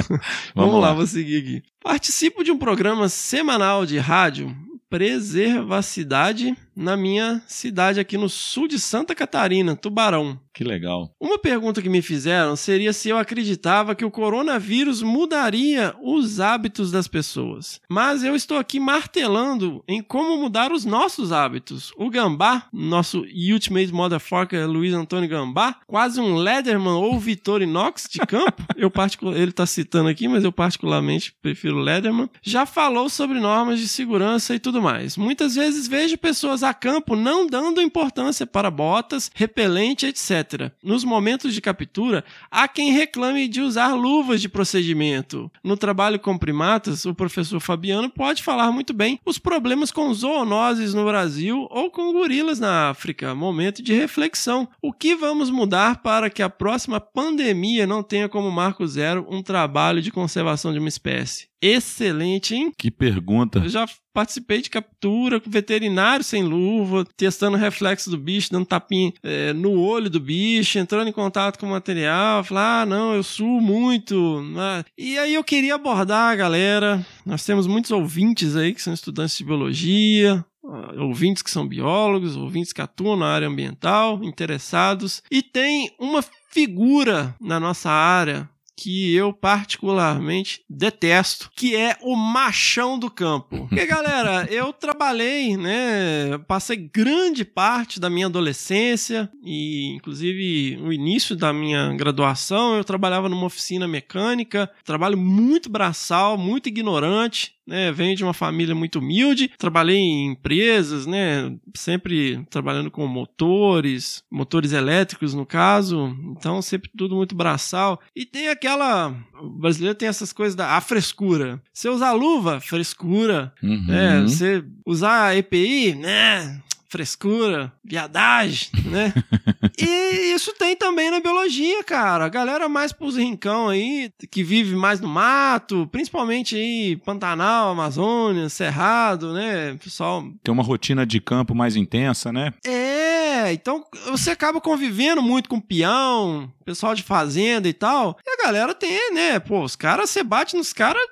[LAUGHS] Vamos, lá, vou seguir aqui. Participo de um programa semanal de rádio Preservacidade na minha cidade aqui no sul de Santa Catarina, Tubarão. Que legal. Uma pergunta que me fizeram seria se eu acreditava que o coronavírus mudaria os hábitos das pessoas. Mas eu estou aqui martelando em como mudar os nossos hábitos. O Gambá, nosso Ultimate Motherfucker Luiz Antônio Gambá, quase um Lederman ou Vitorinox de campo, [LAUGHS] eu particu- ele está citando aqui, mas eu particularmente prefiro Lederman, já falou sobre normas de segurança e tudo mais. Muitas vezes vejo pessoas a campo não dando importância para botas, repelente, etc. Nos momentos de captura, há quem reclame de usar luvas de procedimento. No trabalho com primatas, o professor Fabiano pode falar muito bem os problemas com zoonoses no Brasil ou com gorilas na África. Momento de reflexão. O que vamos mudar para que a próxima pandemia não tenha como marco zero um trabalho de conservação de uma espécie? Excelente, hein? Que pergunta. Eu já participei de captura com veterinário sem luva, testando o reflexo do bicho, dando tapinha é, no olho do bicho, entrando em contato com o material, falar, ah, não, eu suo muito. Ah. E aí eu queria abordar a galera. Nós temos muitos ouvintes aí que são estudantes de biologia, ah, ouvintes que são biólogos, ouvintes que atuam na área ambiental, interessados. E tem uma figura na nossa área que eu particularmente detesto, que é o machão do campo. [LAUGHS] Porque, galera, eu trabalhei, né? Passei grande parte da minha adolescência e, inclusive, o início da minha graduação, eu trabalhava numa oficina mecânica, trabalho muito braçal, muito ignorante, né, venho de uma família muito humilde, trabalhei em empresas, né, sempre trabalhando com motores, motores elétricos no caso, então sempre tudo muito braçal. E tem aquela, o brasileiro tem essas coisas da a frescura. Você usar luva, frescura. Uhum. É, você usar EPI, né? Frescura, viadagem, né? [LAUGHS] e isso tem também na biologia, cara. A galera mais pros rincão aí, que vive mais no mato, principalmente aí Pantanal, Amazônia, Cerrado, né? Pessoal Tem uma rotina de campo mais intensa, né? é, então você acaba convivendo muito com peão, pessoal de fazenda e tal. E a galera tem, né? Pô, os caras, você bate nos caras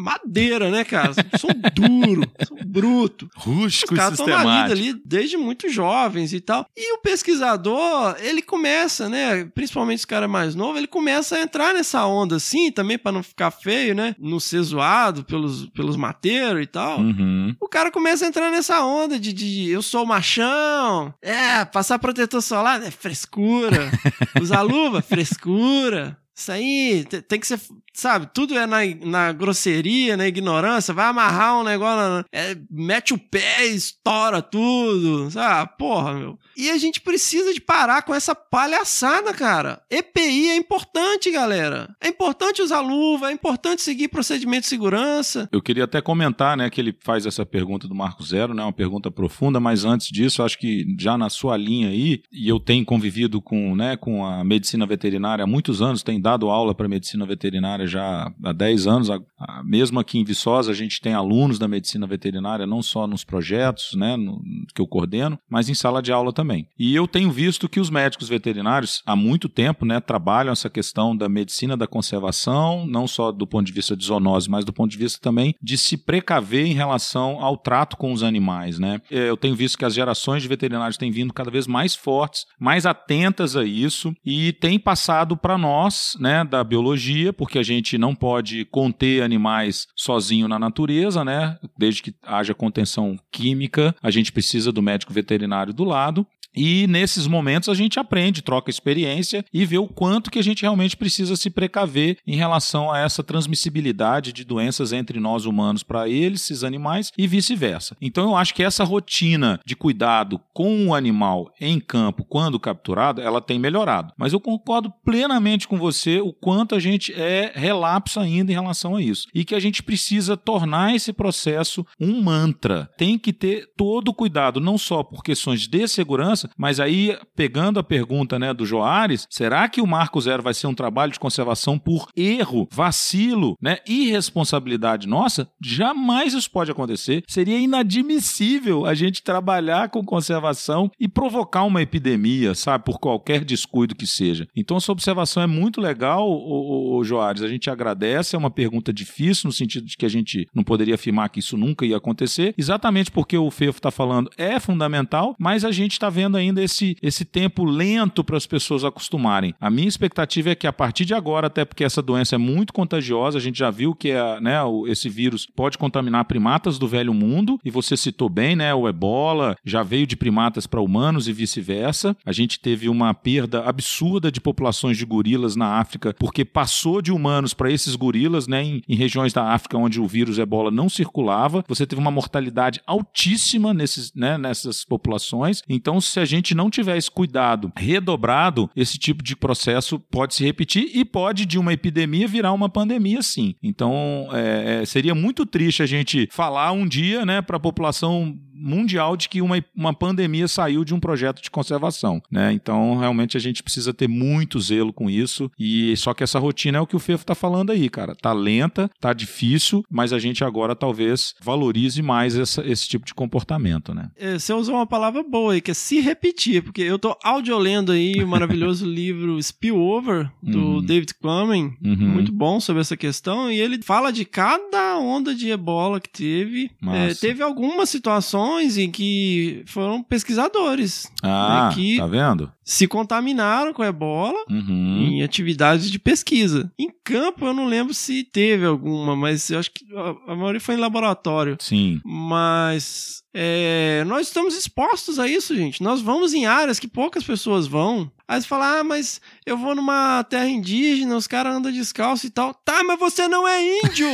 madeira, né, cara? São duro, [LAUGHS] são bruto. Rústico Os caras estão na vida ali desde muito jovens e tal. E o pesquisador, ele começa, né? Principalmente os caras mais novos, ele começa a entrar nessa onda assim, também pra não ficar feio, né? Não ser zoado pelos, pelos mateiros e tal. Uhum. O cara começa a entrar nessa onda de, de eu sou machão, é, passar protetor solar é frescura, [LAUGHS] usar luva, frescura. Isso aí te- tem que ser, sabe, tudo é na, na grosseria, na ignorância. Vai amarrar um negócio, é, mete o pé, estoura tudo, sabe? Porra, meu. E a gente precisa de parar com essa palhaçada, cara. EPI é importante, galera. É importante usar luva, é importante seguir procedimento de segurança. Eu queria até comentar, né, que ele faz essa pergunta do Marco Zero, né, uma pergunta profunda, mas antes disso, acho que já na sua linha aí, e eu tenho convivido com, né, com a medicina veterinária há muitos anos, tenho dado aula para medicina veterinária já há 10 anos, a- a- mesmo aqui em Viçosa, a gente tem alunos da medicina veterinária, não só nos projetos, né, no- que eu coordeno, mas em sala de aula também. E eu tenho visto que os médicos veterinários, há muito tempo, né, trabalham essa questão da medicina da conservação, não só do ponto de vista de zoonose, mas do ponto de vista também de se precaver em relação ao trato com os animais, né? Eh, Eu tenho visto que as gerações de veterinários têm vindo cada vez mais fortes, mais atentas a isso e têm passado para nós, né, da biologia, porque a gente gente não pode conter animais sozinho na natureza, né? Desde que haja contenção química, a gente precisa do médico veterinário do lado. E nesses momentos a gente aprende, troca experiência e vê o quanto que a gente realmente precisa se precaver em relação a essa transmissibilidade de doenças entre nós humanos para eles, esses animais, e vice-versa. Então eu acho que essa rotina de cuidado com o animal em campo, quando capturado, ela tem melhorado. Mas eu concordo plenamente com você o quanto a gente é relapso ainda em relação a isso. E que a gente precisa tornar esse processo um mantra. Tem que ter todo o cuidado, não só por questões de segurança, mas aí, pegando a pergunta né, do Joares, será que o Marco Zero vai ser um trabalho de conservação por erro, vacilo, né, irresponsabilidade nossa? Jamais isso pode acontecer. Seria inadmissível a gente trabalhar com conservação e provocar uma epidemia, sabe, por qualquer descuido que seja. Então, essa observação é muito legal, o, o Joares. A gente agradece, é uma pergunta difícil, no sentido de que a gente não poderia afirmar que isso nunca ia acontecer, exatamente porque o Fefo está falando é fundamental, mas a gente está vendo ainda esse, esse tempo lento para as pessoas acostumarem. A minha expectativa é que a partir de agora, até porque essa doença é muito contagiosa, a gente já viu que é, né, esse vírus pode contaminar primatas do velho mundo, e você citou bem, né, o ebola já veio de primatas para humanos e vice-versa. A gente teve uma perda absurda de populações de gorilas na África, porque passou de humanos para esses gorilas, né, em, em regiões da África onde o vírus ebola não circulava. Você teve uma mortalidade altíssima nesses, né, nessas populações. Então, se a gente não tiver esse cuidado redobrado, esse tipo de processo pode se repetir e pode, de uma epidemia, virar uma pandemia, sim. Então, é, é seria muito triste a gente falar um dia né, para a população mundial de que uma, uma pandemia saiu de um projeto de conservação, né? Então, realmente a gente precisa ter muito zelo com isso e só que essa rotina é o que o Fefo tá falando aí, cara. Tá lenta, tá difícil, mas a gente agora talvez valorize mais essa, esse tipo de comportamento, né? É, você usou uma palavra boa aí, que é se repetir, porque eu tô audiolendo aí o maravilhoso [LAUGHS] livro Spillover, do uhum. David Quammen, uhum. muito bom sobre essa questão, e ele fala de cada onda de ebola que teve. É, teve algumas situações em que foram pesquisadores ah, né, que tá vendo? Se contaminaram com ebola uhum. em atividades de pesquisa. Em campo eu não lembro se teve alguma, mas eu acho que a maioria foi em laboratório. Sim. Mas é, nós estamos expostos a isso, gente. Nós vamos em áreas que poucas pessoas vão. Aí você fala, ah, mas eu vou numa terra indígena, os caras andam descalço e tal. Tá, mas você não é índio!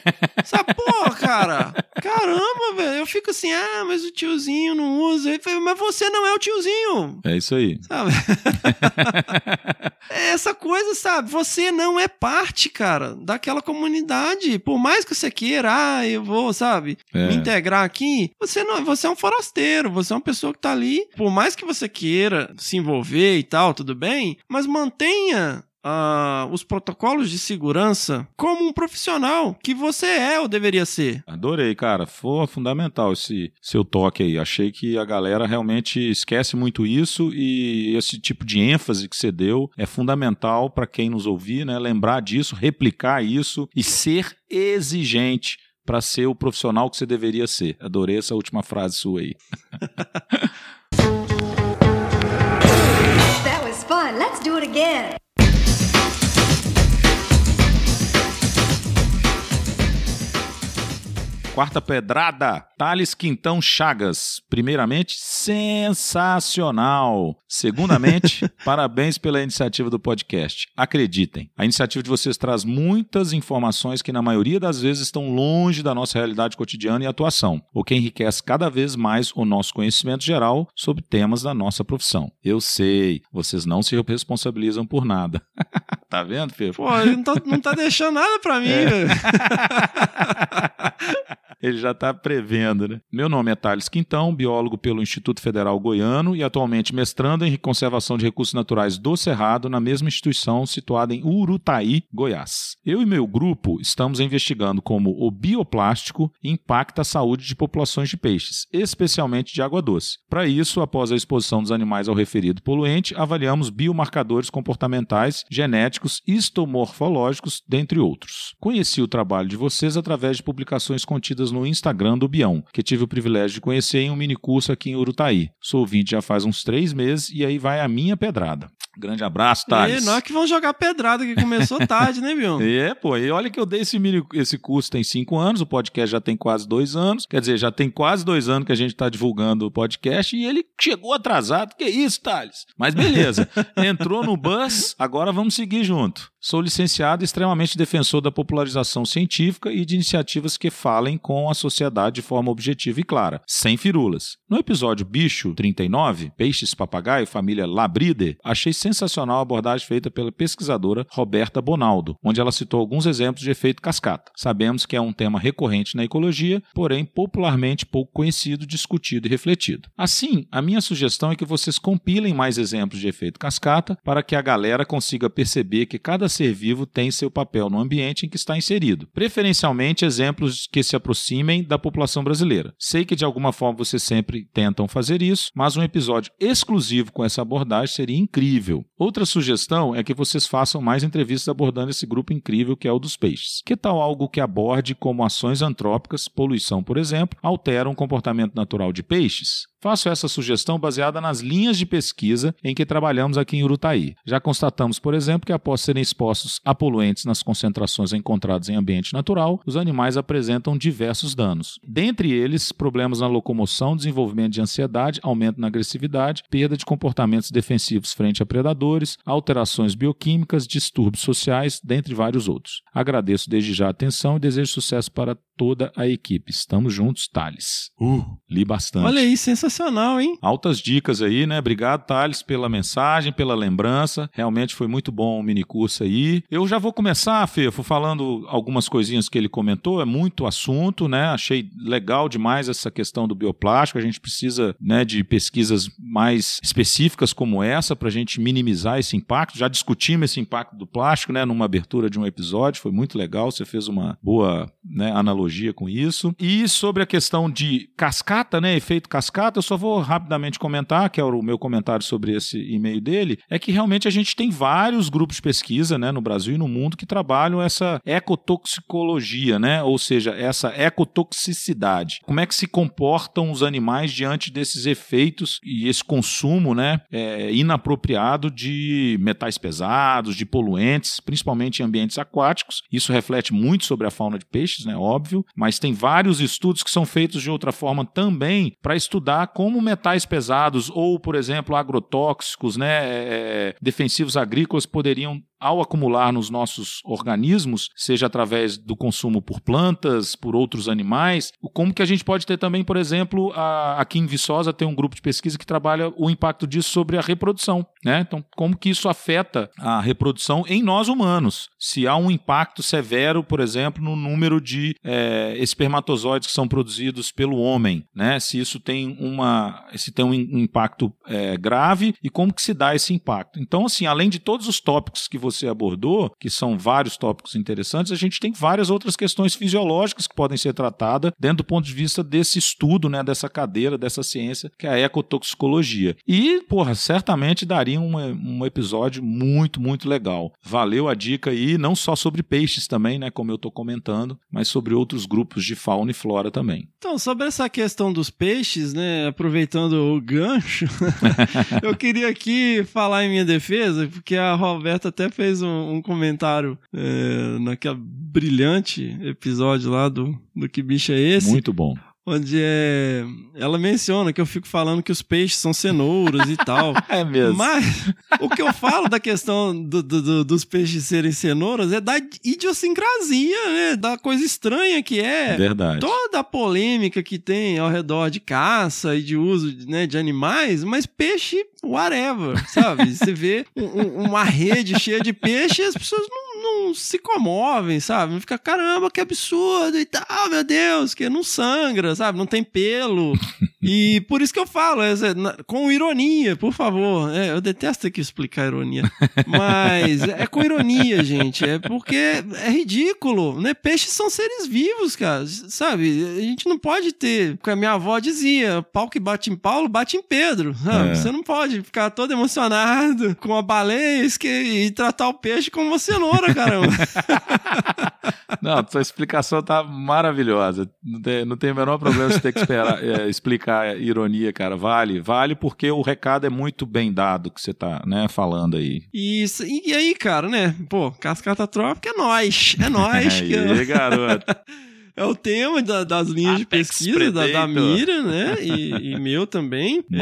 [LAUGHS] Essa porra, cara! Caramba, velho. Eu fico assim, ah, mas o tiozinho não usa. Mas você não é o tiozinho! É isso aí. Sabe? [LAUGHS] é essa coisa, sabe? Você não é parte, cara, daquela comunidade. Por mais que você queira, ah, eu vou, sabe, é. me integrar aqui, você não, você é um forasteiro, você é uma pessoa que tá ali. Por mais que você queira se envolver e tal, tudo bem, mas mantenha Uh, os protocolos de segurança como um profissional que você é ou deveria ser. Adorei, cara. Foi fundamental esse seu toque aí. Achei que a galera realmente esquece muito isso e esse tipo de ênfase que você deu é fundamental para quem nos ouvir, né? Lembrar disso, replicar isso e ser exigente para ser o profissional que você deveria ser. Adorei essa última frase sua aí. [LAUGHS] fun. Let's do it again. Quarta pedrada, Thales Quintão Chagas. Primeiramente, sensacional. Segundamente, [LAUGHS] parabéns pela iniciativa do podcast. Acreditem, a iniciativa de vocês traz muitas informações que, na maioria das vezes, estão longe da nossa realidade cotidiana e atuação, o que enriquece cada vez mais o nosso conhecimento geral sobre temas da nossa profissão. Eu sei, vocês não se responsabilizam por nada. [LAUGHS] tá vendo, Fê? Pô, ele não tá, não tá deixando nada pra mim, é. velho. [LAUGHS] Ele já está prevendo, né? Meu nome é Thales Quintão, biólogo pelo Instituto Federal Goiano e atualmente mestrando em conservação de recursos naturais do Cerrado na mesma instituição situada em Urutaí, Goiás. Eu e meu grupo estamos investigando como o bioplástico impacta a saúde de populações de peixes, especialmente de água doce. Para isso, após a exposição dos animais ao referido poluente, avaliamos biomarcadores comportamentais, genéticos, histomorfológicos, dentre outros. Conheci o trabalho de vocês através de publicações contidas no Instagram do Bião, que tive o privilégio de conhecer em um minicurso aqui em Urutaí. Sou ouvinte já faz uns três meses e aí vai a minha pedrada. Grande abraço, E Thales. nós que vamos jogar pedrada, que começou [LAUGHS] tarde, né, Bion? É, pô, e olha que eu dei esse, mini, esse curso tem cinco anos, o podcast já tem quase dois anos, quer dizer, já tem quase dois anos que a gente tá divulgando o podcast e ele chegou atrasado. Que isso, Thales? Mas beleza, [LAUGHS] entrou no bus, agora vamos seguir junto. Sou licenciado e extremamente defensor da popularização científica e de iniciativas que falem com a sociedade de forma objetiva e clara, sem firulas. No episódio Bicho 39, Peixes Papagaio, família Labride, achei sensacional abordagem feita pela pesquisadora Roberta Bonaldo, onde ela citou alguns exemplos de efeito cascata. Sabemos que é um tema recorrente na ecologia, porém popularmente pouco conhecido, discutido e refletido. Assim, a minha sugestão é que vocês compilem mais exemplos de efeito cascata para que a galera consiga perceber que cada ser vivo tem seu papel no ambiente em que está inserido. Preferencialmente exemplos que se aproximem da população brasileira. Sei que de alguma forma vocês sempre tentam fazer isso, mas um episódio exclusivo com essa abordagem seria incrível. Outra sugestão é que vocês façam mais entrevistas abordando esse grupo incrível que é o dos peixes. Que tal algo que aborde como ações antrópicas, poluição, por exemplo, alteram o comportamento natural de peixes? Faço essa sugestão baseada nas linhas de pesquisa em que trabalhamos aqui em Urutaí. Já constatamos, por exemplo, que após serem expostos a poluentes nas concentrações encontradas em ambiente natural, os animais apresentam diversos danos. Dentre eles, problemas na locomoção, desenvolvimento de ansiedade, aumento na agressividade, perda de comportamentos defensivos frente a predadores, alterações bioquímicas, distúrbios sociais, dentre vários outros. Agradeço desde já a atenção e desejo sucesso para toda a equipe. Estamos juntos, Thales. Uh, li bastante. Olha aí, sensacional, hein? Altas dicas aí, né? Obrigado, Thales, pela mensagem, pela lembrança. Realmente foi muito bom o minicurso aí. Eu já vou começar, Fefo, falando algumas coisinhas que ele comentou. É muito assunto, né? Achei legal demais essa questão do bioplástico. A gente precisa né, de pesquisas mais específicas como essa para a gente minimizar esse impacto. Já discutimos esse impacto do plástico, né? Numa abertura de um episódio. Foi muito legal. Você fez uma boa né, analogia com isso. E sobre a questão de cascata, né? Efeito cascata, eu só vou rapidamente comentar, que é o meu comentário sobre esse e-mail dele, é que realmente a gente tem vários grupos de pesquisa, né, no Brasil e no mundo que trabalham essa ecotoxicologia, né? Ou seja, essa ecotoxicidade. Como é que se comportam os animais diante desses efeitos e esse consumo, né, é, inapropriado de metais pesados, de poluentes, principalmente em ambientes aquáticos. Isso reflete muito sobre a fauna de peixes, né, óbvio, mas tem vários estudos que são feitos de outra forma também para estudar como metais pesados ou, por exemplo, agrotóxicos, né, é, defensivos agrícolas poderiam ao acumular nos nossos organismos, seja através do consumo por plantas, por outros animais, como que a gente pode ter também, por exemplo, a, aqui em Viçosa tem um grupo de pesquisa que trabalha o impacto disso sobre a reprodução, né? Então, como que isso afeta a reprodução em nós humanos? Se há um impacto severo, por exemplo, no número de é, espermatozoides que são produzidos pelo homem, né? Se isso tem uma, se tem um impacto é, grave e como que se dá esse impacto? Então, assim, além de todos os tópicos que você abordou, que são vários tópicos interessantes, a gente tem várias outras questões fisiológicas que podem ser tratadas dentro do ponto de vista desse estudo, né, dessa cadeira, dessa ciência, que é a ecotoxicologia. E, porra, certamente daria um, um episódio muito, muito legal. Valeu a dica aí, não só sobre peixes também, né, como eu estou comentando, mas sobre outros grupos de fauna e flora também. Então, sobre essa questão dos peixes, né, aproveitando o gancho, [LAUGHS] eu queria aqui falar em minha defesa, porque a Roberta até fez um, um comentário é, naquele brilhante episódio lá do, do Que Bicho é Esse? Muito bom onde é, ela menciona que eu fico falando que os peixes são cenouras e tal. [LAUGHS] É mesmo. Mas o que eu falo da questão do, do, do, dos peixes serem cenouras é da idiosincrasia, né? Da coisa estranha que é. Verdade. Toda a polêmica que tem ao redor de caça e de uso né, de animais, mas peixe, whatever, sabe? Você vê um, uma rede cheia de peixe e as pessoas não não se comovem, sabe? Não fica, caramba, que absurdo e tal, meu Deus, que não sangra, sabe? Não tem pelo. [LAUGHS] e por isso que eu falo, é, com ironia, por favor. É, eu detesto ter que explicar ironia. Mas [LAUGHS] é com ironia, gente. É porque é ridículo, né? Peixes são seres vivos, cara, sabe? A gente não pode ter, porque a minha avó dizia, pau que bate em Paulo, bate em Pedro, sabe? É. Você não pode ficar todo emocionado com a baleia e tratar o peixe como uma cenoura, pra caramba. [LAUGHS] Não, sua explicação tá maravilhosa. Não tem, não tem o menor problema você ter que esperar, é, explicar a ironia, cara. Vale, vale porque o recado é muito bem dado que você tá, né, falando aí. Isso, e, e aí, cara, né? Pô, cascata trópica é nós. É [LAUGHS] nós. que... aí, garoto. [LAUGHS] É o tema da- das linhas de Apex pesquisa da, da. Mira, né? E, e meu também. [LAUGHS]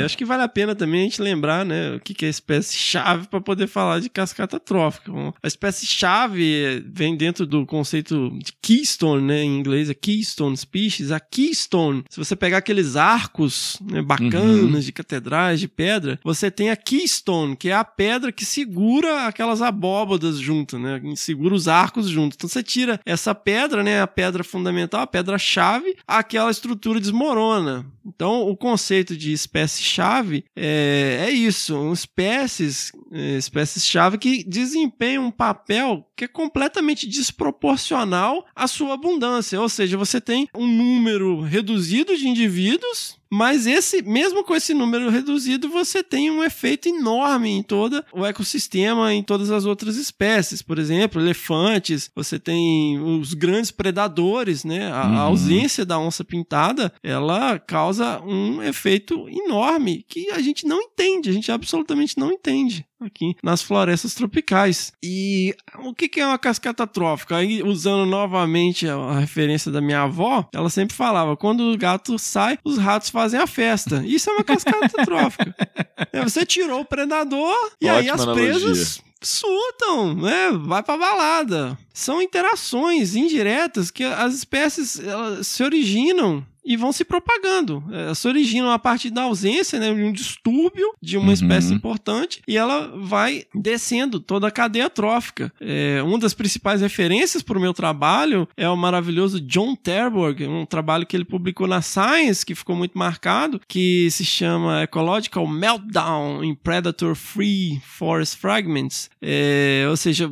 É, acho que vale a pena também a gente lembrar, né? O que, que é espécie-chave para poder falar de cascata trófica. A espécie-chave vem dentro do conceito de keystone, né? Em inglês é keystone species. A keystone, se você pegar aqueles arcos né, bacanas de catedrais de pedra, você tem a keystone, que é a pedra que segura aquelas abóbadas junto, né? Segura os arcos juntos. Então você tira essa pedra, né? A pedra fundamental, a pedra-chave, aquela estrutura desmorona. Então o conceito de espécie-chave é, é isso, espécies, é, espécies-chave que desempenham um papel que é completamente desproporcional à sua abundância. Ou seja, você tem um número reduzido de indivíduos mas esse, mesmo com esse número reduzido, você tem um efeito enorme em todo o ecossistema, em todas as outras espécies. Por exemplo, elefantes, você tem os grandes predadores, né? A, Uhum. ausência da onça pintada, ela causa um efeito enorme que a gente não entende, a gente absolutamente não entende aqui nas florestas tropicais. E o que é uma cascata trófica? Aí, usando novamente a, referência da minha avó, ela sempre falava: quando o gato sai, os ratos fazem a festa. Isso é uma cascata [LAUGHS] trófica. É, Você tirou o predador e aí Ótima as analogia. presas surtam, né? Vai pra balada. São interações indiretas que as espécies elas se originam e vão se propagando. Elas se originam a partir da ausência, né, de um distúrbio de uma Uhum. espécie importante e ela vai descendo toda a cadeia trófica. É, uma das principais referências para o meu trabalho é o maravilhoso John Terborg, um trabalho que ele publicou na Science, que ficou muito marcado, que se chama Ecological Meltdown in Predator Free Forest Fragments. É, ou seja,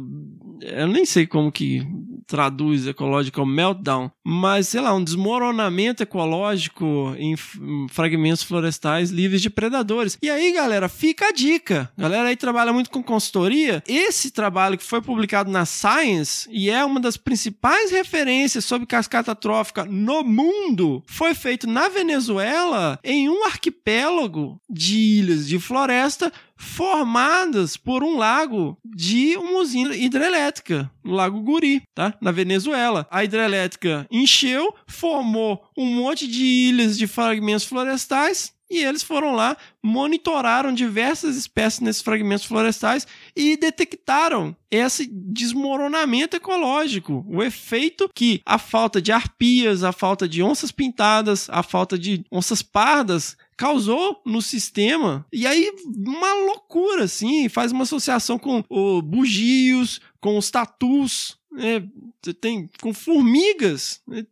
eu nem sei como que traduz ecological meltdown, mas sei lá, um desmoronamento ecológico em fragmentos florestais livres de predadores. E aí, galera, fica a dica. Galera aí trabalha muito com consultoria. Esse trabalho que foi publicado na Science e é uma das principais referências sobre cascata trófica no mundo, foi feito na Venezuela em um arquipélago de ilhas de floresta formadas por um lago de uma usina hidrelétrica, o Lago Guri, tá? Na Venezuela. A hidrelétrica encheu, formou um monte de ilhas de fragmentos florestais e eles foram lá, monitoraram diversas espécies nesses fragmentos florestais e detectaram esse desmoronamento ecológico, o efeito que a falta de arpias, a falta de onças pintadas, a falta de onças pardas causou no sistema. E aí, uma loucura, assim, faz uma associação com o bugios, com os tatus, né? Tem com formigas, né?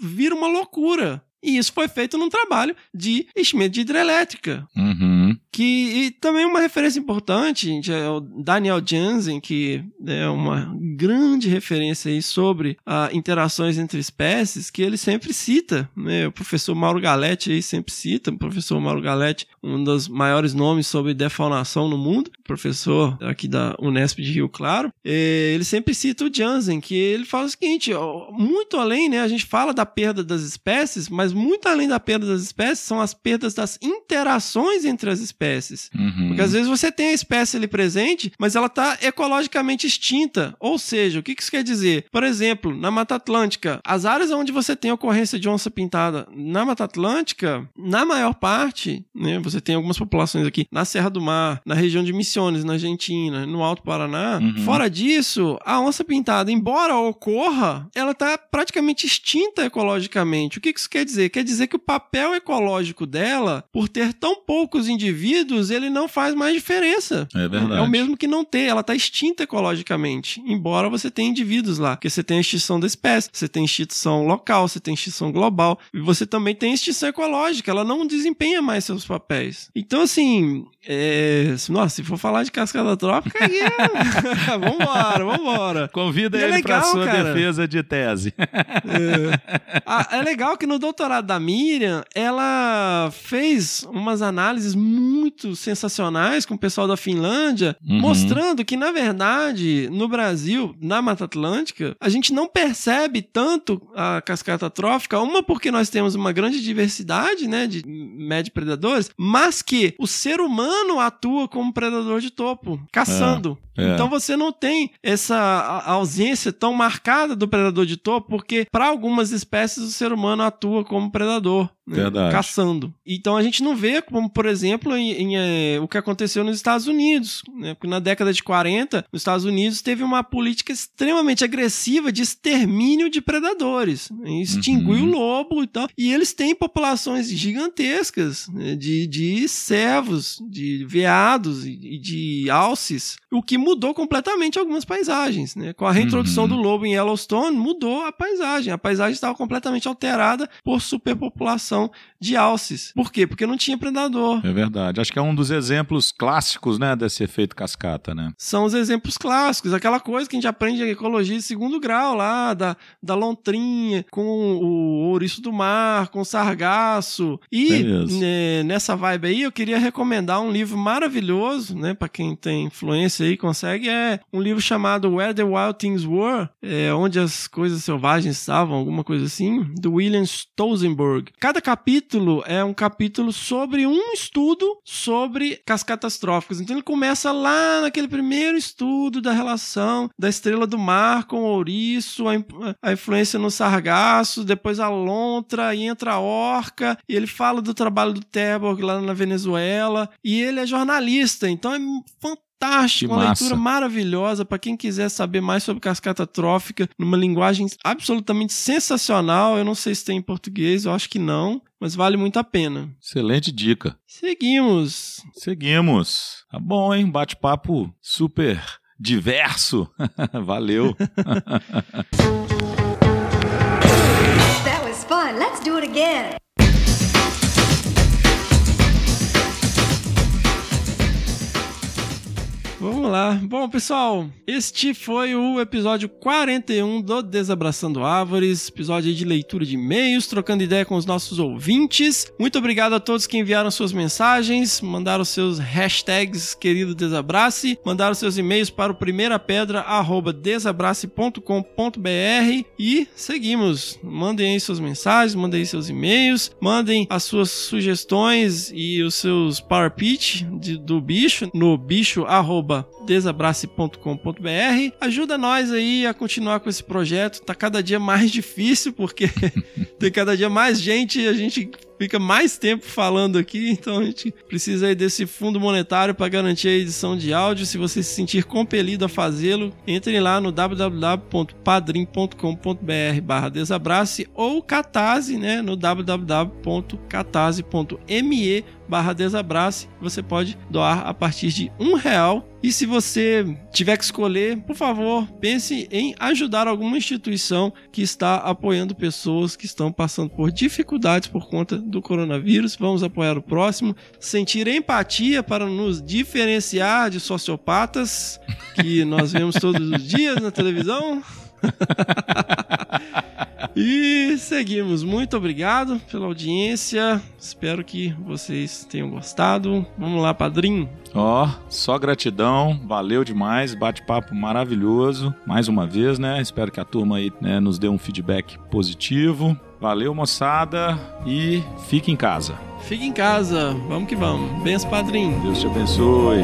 vira uma loucura. E isso foi feito num trabalho de enchimento de hidrelétrica. Uhum. Que e também uma referência importante gente, é o Daniel Jansen, que é uma grande referência aí sobre ah, interações entre espécies, que ele sempre cita, né? O professor Mauro Galetti aí sempre cita, o professor Mauro Galetti, um dos maiores nomes sobre defaunação no mundo, professor aqui da Unesp de Rio Claro, ele sempre cita o Jansen, que ele fala o seguinte, muito além, né? A gente fala da perda das espécies, mas muito além da perda das espécies são as perdas das interações entre as espécies. Uhum. Porque às vezes você tem a espécie ali presente, mas ela está ecologicamente extinta. Ou seja, o que isso quer dizer? Por exemplo, na Mata Atlântica, as áreas onde você tem ocorrência de onça pintada na Mata Atlântica, na maior parte, né, você tem algumas populações aqui na Serra do Mar, na região de Missiones, na Argentina, no Alto Paraná. Uhum. Fora disso, a onça pintada, embora ocorra, ela está praticamente extinta ecologicamente. O que que isso quer dizer? Quer dizer que o papel ecológico dela, por ter tão poucos indivíduos, ele não faz mais diferença. É verdade. É o mesmo que não ter, ela está extinta ecologicamente, embora você tenha indivíduos lá, porque você tem a extinção da espécie, você tem extinção local, você tem extinção global, e você também tem extinção ecológica, ela não desempenha mais seus papéis. Então, assim, é... nossa, se for falar de cascada trópica, aí é... [LAUGHS] vambora, vambora. Convida E é ele para legal, sua cara. defesa de tese. Ah, é legal que no doutorado da Miriam, ela fez umas análises muito sensacionais com o pessoal da Finlândia, Uhum. mostrando que, na verdade, no Brasil, na Mata Atlântica, a gente não percebe tanto a cascata trófica, uma porque nós temos uma grande diversidade, né, de médio predadores, mas que o ser humano atua como predador de topo, caçando. É, é. Então você não tem essa ausência tão marcada do predador de topo, porque para algumas espécies o ser humano atua como predador, né, caçando. Então a gente não vê como, por exemplo, em, em, eh, o que aconteceu nos Estados Unidos, né? Porque na década de 40, nos Estados Unidos teve uma política extremamente agressiva de extermínio de predadores, né? extinguiu Uhum. o lobo e tal, e eles têm populações gigantescas né? de, de cervos, de veados e e de alces, o que mudou completamente algumas paisagens, né? Com a reintrodução Uhum. do lobo em Yellowstone, mudou a paisagem. A paisagem estava completamente alterada por superpopulação de alces. Por quê? Porque não tinha predador. É verdade. Acho que é um dos exemplos clássicos, né, desse efeito cascata, né? São os exemplos clássicos, aquela coisa que a gente aprende em ecologia de segundo grau lá, da, da lontrinha, com o ouriço do mar, com o sargaço. E É né, nessa vibe aí, eu queria recomendar um livro maravilhoso, né, para quem tem influência aí, consegue, é um livro chamado Where the Wild Things Were, é, onde as coisas selvagens estavam, alguma coisa assim, do William Stolzenberg. Cada capítulo é um capítulo sobre um estudo sobre cascatas tróficas. Então ele começa lá naquele primeiro estudo da relação da estrela do mar com o ouriço, a, in- a influência no sargaço, depois a lontra, e entra a orca, e ele fala do trabalho do Terborg lá na Venezuela, e ele é jornalista, então é fantástico, Que uma leitura maravilhosa para quem quiser saber mais sobre cascata trófica, numa linguagem absolutamente sensacional. Eu não sei se tem em português, eu acho que não, mas vale muito a pena. Excelente dica. Seguimos. Seguimos. Tá bom, hein? Bate-papo super diverso. [LAUGHS] Valeu. That was fun. Let's do it again. Vamos lá. Bom, pessoal, este foi o episódio 41 do Desabraçando Árvores, episódio de leitura de e-mails, trocando ideia com os nossos ouvintes. Muito obrigado a todos que enviaram suas mensagens, mandaram seus hashtags, querido Desabrace, mandaram seus e-mails para o primeirapedra@desabrace.com.br e seguimos. Mandem aí suas mensagens, mandem aí seus e-mails, mandem as suas sugestões e os seus power pitch de- do bicho no bicho arroba desabrace.com.br. Ajuda nós aí a continuar com esse projeto. Tá cada dia mais [LAUGHS] difícil porque [LAUGHS] tem cada dia mais gente e a gente fica mais tempo falando aqui, então a gente precisa aí desse fundo monetário para garantir a edição de áudio. Se você se sentir compelido a fazê-lo, entre lá no www.padrim.com.br barra desabrace ou Catarse, né, no www.catarse.me barra desabrace. Você pode doar a partir de um real. E se você tiver que escolher, por favor, pense em ajudar alguma instituição que está apoiando pessoas que estão passando por dificuldades por conta do coronavírus. Vamos apoiar o próximo. Sentir empatia para nos diferenciar de sociopatas que nós vemos todos os dias na televisão. [LAUGHS] E seguimos. Muito obrigado pela audiência. Espero que vocês tenham gostado. Vamos lá, padrinho. Ó, só gratidão, valeu demais, bate-papo maravilhoso, mais uma vez, né? Espero que a turma aí né, nos dê um feedback positivo. Valeu, moçada, e fique em casa. Fique em casa. Vamos que vamos. Benção, padrinho. Deus te abençoe.